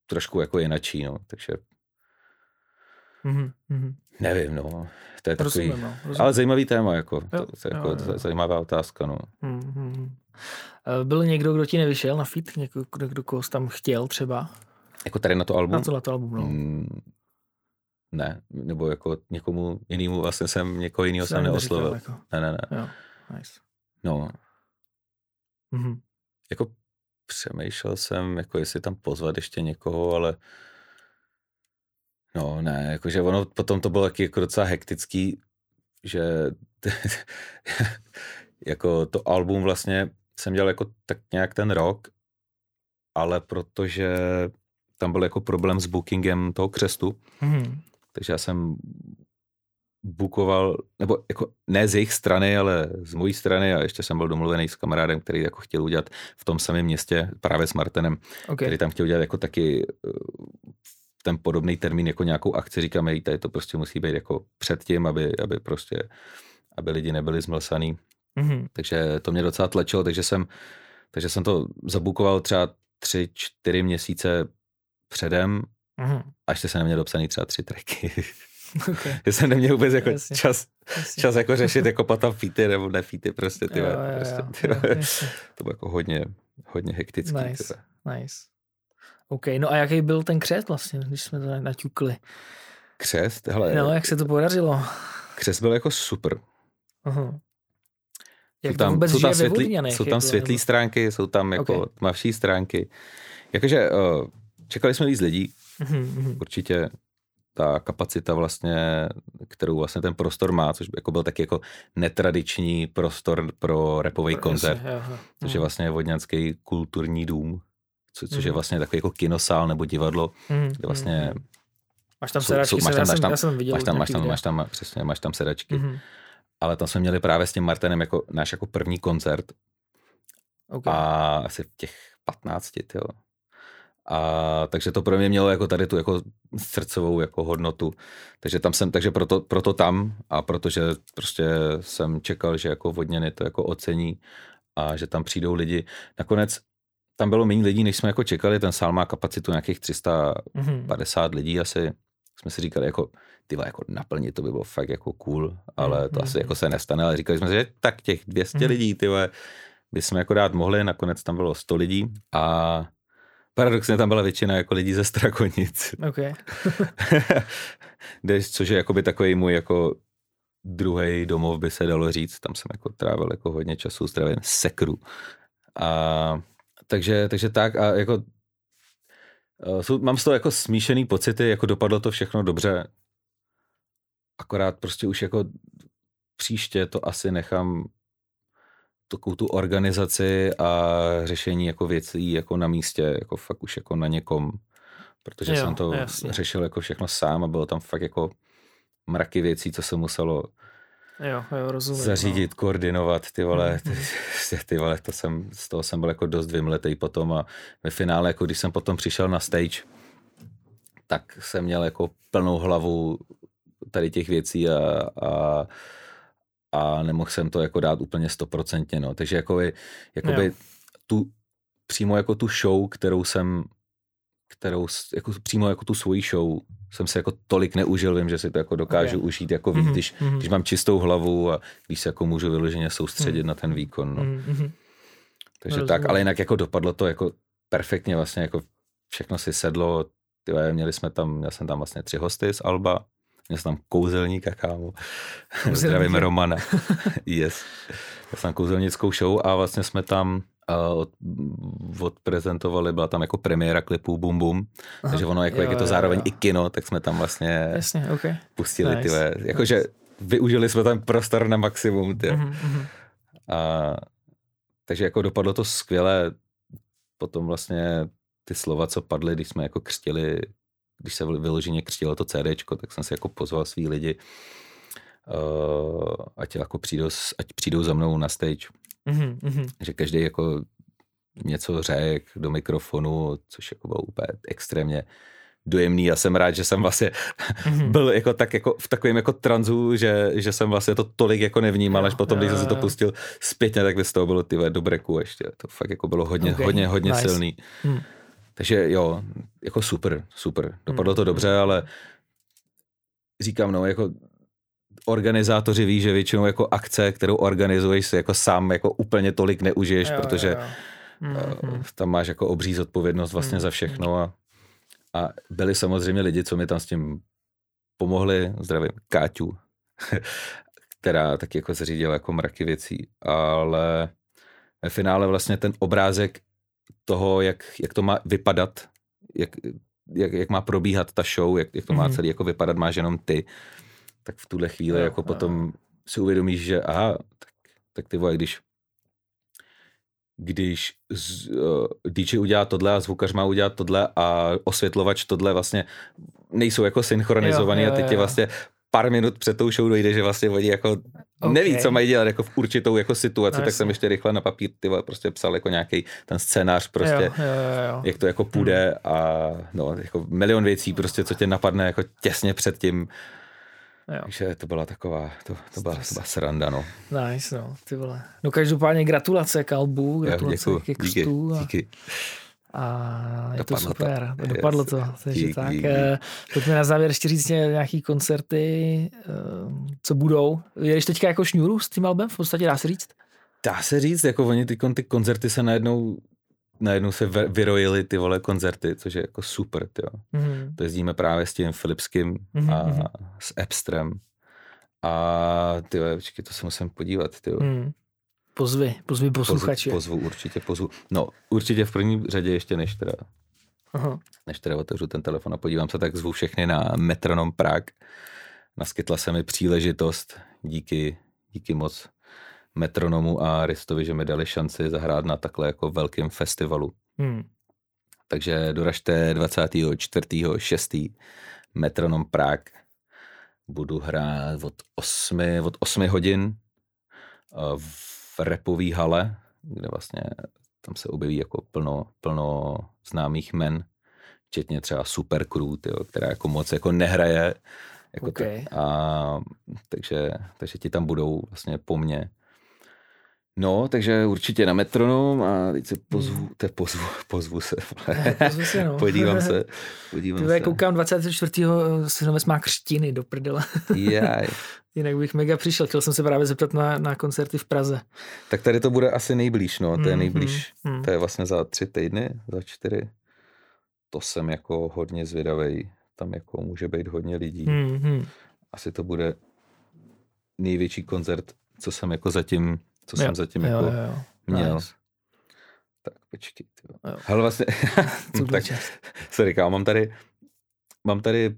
trošku jako jinačí, no. Takže Mhm, mhm. nevím, no. To je takový, Rozumím, no. Rozumím. ale zajímavý téma, jako, to, Jo, to, je jako jo, jo. zajímavá otázka, no. Mhm, mhm. Eh, Byl někdo, kdo ti nevyšel na fit? Někdo, kdo, kdo koho tam chtěl třeba? Jako tady na to album? Na tohle album, no. Mm, ne, nebo jako někomu jinému, vlastně jsem někoho jiného Jsem neoslovil. Jako. Ne, ne, ne. Jo, nice. No, Mhm. jako přemýšlel jsem, jako jestli tam pozvat ještě někoho, ale no ne, jakože ono potom to bylo taky jako docela hektický, že jako to album vlastně jsem dělal jako tak nějak ten rok, ale protože tam byl jako problém s bookingem toho křestu, Mhm. takže já jsem bukoval, nebo jako ne z jejich strany, ale z mojí strany a ještě jsem byl domluvený s kamarádem, který jako chtěl udělat v tom samém městě, právě s Martinem, OK. který tam chtěl udělat jako taky eh, ten podobný termín jako nějakou akci, říkáme, tady to prostě musí být jako předtím, aby, aby prostě, aby lidi nebyli zmlsaný. Mhm. Takže to mě docela tlačilo, takže jsem, takže jsem to zabukoval třeba tři, čtyři měsíce předem, Mhm. a ještě jsem neměl dopsaný třeba tři tracky. OK. Já jsem neměl vůbec jako Jasně. čas, Jasně. čas jako řešit jako potom fity nebo nefity prostě, ty Jo, vole, jo, prostě, jo, ty jo, vole. jasně. To bylo jako hodně, hodně hektický. Nice, vole. nice. OK, no a jaký byl ten křest vlastně, když jsme to naťukli? Křest, hele, No, jak se to podařilo? křest byl jako super. Aha. Jak jsou to tam, vůbec jsou tam, světlý, Vodňanech, jsou tam jako, světlý nebo- stránky, jsou tam jako Ok. tmavší stránky. Jakože uh, čekali jsme víc lidí, Mhm, mhm. určitě ta kapacita vlastně, kterou vlastně ten prostor má, což jako byl taky jako netradiční prostor pro repový Jasně, koncert, jo, jo. což je vlastně vodňanský kulturní dům, co, což je Mhm. vlastně takový jako kinosál nebo divadlo, Mhm, kde vlastně mhm. Máš tam sedačky, jsou- máš tam- já, máš tam- já jsem viděl máš tam, máš tam, máš tam, přesně, máš tam sedačky, Mhm, ale tam jsme měli právě s tím Martinem jako náš jako první koncert ok. a asi v těch 15, jo. A takže to pro mě mělo jako tady tu jako srdcovou jako hodnotu. Takže tam jsem, takže proto, proto tam a protože prostě jsem čekal, že jako vodněny to jako ocení a že tam přijdou lidi. Nakonec tam bylo méně lidí, než jsme jako čekali, ten sál má kapacitu nějakých 350 mm-hmm. lidí asi. Jsme si říkali, jako, ty jako naplnit, to by bylo fakt jako cool, ale to mm-hmm. asi jako se nestane, ale říkali jsme si, že tak těch 200 mm-hmm. lidí, ty bychom jako dát mohli, nakonec tam bylo 100 lidí a paradoxně tam byla většina jako lidí ze Strakonic. Okay. což je jakoby takový můj jako druhý domov, by se dalo říct. Tam jsem jako trávil jako hodně času, zdravím sekru. A takže, takže tak a jako eh, jsou, mám z toho jako smíšený pocity, jako dopadlo to všechno dobře. Akorát prostě už jako příště to asi nechám takovou tu organizaci a řešení jako věcí jako na místě, jako fakt už jako na někom, protože jo, jsem to jasně. řešil jako všechno sám a bylo tam fakt jako mraky věcí, co se muselo jo, jo, rozumím, zařídit, no. koordinovat, ty vole, ty, ty, ty vole, to jsem, z toho jsem byl jako dost vymletej potom a ve finále, jako když jsem potom přišel na stage, tak jsem měl jako plnou hlavu tady těch věcí a, a a nemohl jsem to jako dát úplně stoprocentně, no. Takže jakoby, jakoby tu, přímo jako tu show, kterou jsem, kterou, jako přímo jako tu svoji show jsem se jako tolik neužil, vím, že si to jako dokážu okay. užít jako víc, mm-hmm. když, mm-hmm. když mám čistou hlavu a když se jako můžu vyloženě soustředit mm-hmm. na ten výkon, no. Mm-hmm. Takže Rozumím. tak, ale jinak jako dopadlo to jako perfektně vlastně, jako všechno si sedlo, tyhle, měli jsme tam, měl jsem tam vlastně tři hosty z Alba, Měl jsem tam kouzelníka, kámo. Zdravím Romana. yes. Já jsem kouzelnickou show a vlastně jsme tam uh, od, odprezentovali, byla tam jako premiéra klipů Bum Bum, Aha, takže ono, jako, jo, jak je to zároveň jo. i kino, tak jsme tam vlastně Jasně, okay. pustili nice. ty jakože nice. využili jsme ten prostor na maximum, ty. Mm-hmm. A, takže jako dopadlo to skvěle, potom vlastně ty slova, co padly, když jsme jako křtili když se vyloženě křtilo to CD, tak jsem si jako pozval svý lidi, uh, ať, jako přijdou, ať přijdou za mnou na stage. Mm-hmm. Že každý jako něco řek do mikrofonu, což jako bylo úplně extrémně dojemný. Já jsem rád, že jsem vlastně mm-hmm. byl jako tak jako v takovém jako tranzu, že, že jsem vlastně to tolik jako nevnímal, až potom, když jsem se to pustil zpětně, tak by z toho bylo ty do breku ještě. To fakt jako bylo hodně, okay. hodně, hodně nice. silný. Mm. Takže jo, jako super, super. Dopadlo to hmm. dobře, ale říkám, no, jako organizátoři ví, že většinou jako akce, kterou organizuješ, si jako sám jako úplně tolik neužiješ, jo, protože jo, jo. Mm-hmm. tam máš jako obří zodpovědnost vlastně mm-hmm. za všechno a, a byli samozřejmě lidi, co mi tam s tím pomohli, zdravím, Káťu, která taky jako zřídila jako mraky věcí, ale ve finále vlastně ten obrázek toho, jak, jak to má vypadat, jak, jak, jak má probíhat ta show, jak, jak to má mm-hmm. celý jako vypadat, máš jenom ty, tak v tuhle chvíli jo, jako jo. potom si uvědomíš, že aha, tak, tak ty vole, když když z, uh, DJ udělá tohle a zvukař má udělat tohle a osvětlovač tohle vlastně nejsou jako synchronizovaný jo, jo, jo. a teď je vlastně pár minut před tou show dojde, že vlastně oni jako okay. neví, co mají dělat jako v určitou jako situaci, no, tak jsem ještě rychle na papír ty prostě psal jako nějaký ten scénář prostě, jo, jo, jo. jak to jako půjde hmm. a no, jako milion věcí prostě, co tě napadne jako těsně před tím. Jo. Takže to byla taková, to, to, byla, to byla sranda, no. Nice, no, ty vole. No každopádně gratulace k albu, gratulace jo, ke křtu. Díky, a... díky. A je Dopadlo to super, to. dopadlo yes. to. Takže dík, tak. Dík, eh, Pojďme na závěr ještě říct nějaký koncerty, eh, co budou. Jedeš teďka jako šňůru s tím albem, v podstatě dá se říct? Dá se říct, jako oni ty, ty koncerty se najednou najednou se vyrojily ty vole koncerty, což je jako super, jo. Mm-hmm. To jezdíme právě s tím Filipským mm-hmm. a mhm. s Epstrem. A ty počkej, to se musím podívat, ty mm. Pozvi, pozvi posluchače. Pozvu, pozvu, určitě pozvu. No, určitě v první řadě ještě než teda, Aha. než teda otevřu ten telefon a podívám se, tak zvu všechny na Metronom Prague. Naskytla se mi příležitost díky, díky moc Metronomu a Ristovi, že mi dali šanci zahrát na takhle jako velkém festivalu. Hmm. Takže doražte 24.6. Metronom Prague. Budu hrát od 8, od 8 hodin v v repový hale, kde vlastně tam se objeví jako plno, plno známých men, včetně třeba Super Crew, tyjo, která jako moc jako nehraje. Jako okay. to, a, takže, takže ti tam budou vlastně po mně. No, takže určitě na metronom a teď se pozvu, hmm. te pozvu, pozvu se, pozvu se no. podívám se, podívám Tyve, se. koukám 24. synovec má křtiny do prdele. Jaj. Jinak bych mega přišel, chtěl jsem se právě zeptat na, na koncerty v Praze. Tak tady to bude asi nejblíž, no, to je nejblíž. Mm, mm. To je vlastně za tři týdny, za čtyři. To jsem jako hodně zvědavý. Tam jako může být hodně lidí. Mm, asi to bude největší koncert, co jsem jako zatím co jo, jsem zatím jo, jako jo, jo. měl. Nice. Tak počkej. Hele vlastně, tak, sorry, kámo, mám tady, mám tady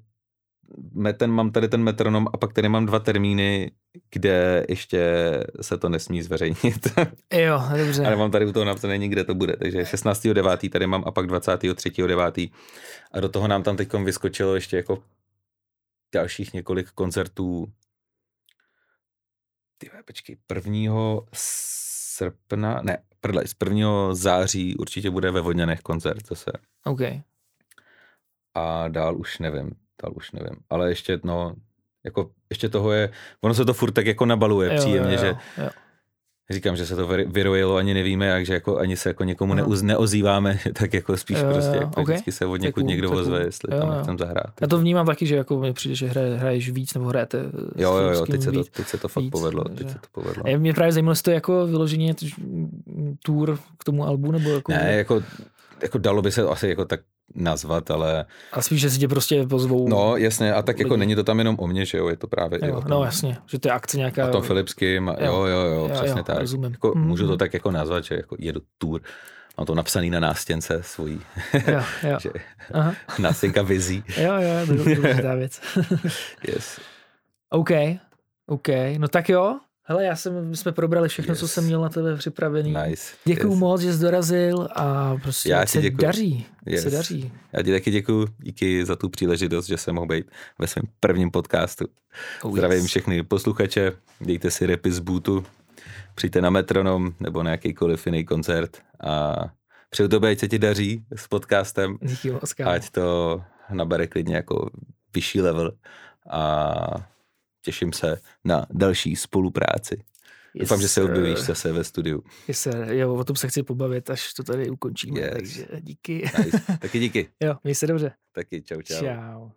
ten, mám tady ten metronom a pak tady mám dva termíny, kde ještě se to nesmí zveřejnit. Jo, dobře. Ale mám tady u toho napsané nikde to bude, takže 16.9. tady mám a pak 23.9. A do toho nám tam teď vyskočilo ještě jako dalších několik koncertů ty počkej, prvního srpna, ne, prdle, z prvního září určitě bude ve Vodňanech koncert zase. OK. A dál už nevím, dál už nevím. Ale ještě, no, jako, ještě toho je, ono se to furt tak jako nabaluje jo, příjemně, jo, jo, že jo říkám, že se to vyrojilo, ani nevíme jak, že jako ani se jako někomu neuz, neozýváme, tak jako spíš jo, prostě jako okay. vždycky se od někud cool, někdo ozve, jestli jo, tam chcem zahrát. Já to vnímám taky, že jako mi přijde, že hraje, hraješ víc nebo hrajete Jo, jo, jo, teď se to, teď se to fakt víc, povedlo, že... teď se to povedlo. A mě právě zajímalo, jestli to jako vyloženě tour k tomu albu, nebo jako... Ne, jako, jako dalo by se asi jako tak nazvat, ale... A spíš, že si tě prostě pozvou... No, jasně, a tak jako lidi. jako není to tam jenom o mně, že jo, je to právě jo, i o tom. No, jasně, že to je akce nějaká... A tom Filipským, jo, jo, jo, jo přesně jo, tak. Rozumím. Jako, mm. Můžu to tak jako nazvat, že jako jedu tour, mám to napsaný na nástěnce svojí. Jo, jo. že Aha. Nástěnka vizí. jo, jo, to je důležitá věc. yes. OK, OK, no tak jo, Hele, já jsem, my jsme probrali všechno, yes. co jsem měl na tebe připravený. Nice. Děkuju yes. moc, že jsi dorazil a prostě já se děkuju. daří. Yes. Se daří. Já ti taky děkuju, díky za tu příležitost, že jsem mohl být ve svém prvním podcastu. Oh, Zdravím yes. všechny posluchače, dejte si repy z bootu, přijďte na Metronom nebo na jakýkoliv jiný koncert a přeju tobě, ať se ti daří s podcastem. Díky moc, Ať to nabere klidně jako vyšší level a těším se na další spolupráci. Yes, Doufám, že se objevíš zase ve studiu. Yes, jo, o tom se chci pobavit, až to tady ukončíme. Yes. Takže díky. Nice. Taky díky. jo, měj se dobře. Taky, čau, čau. Čau.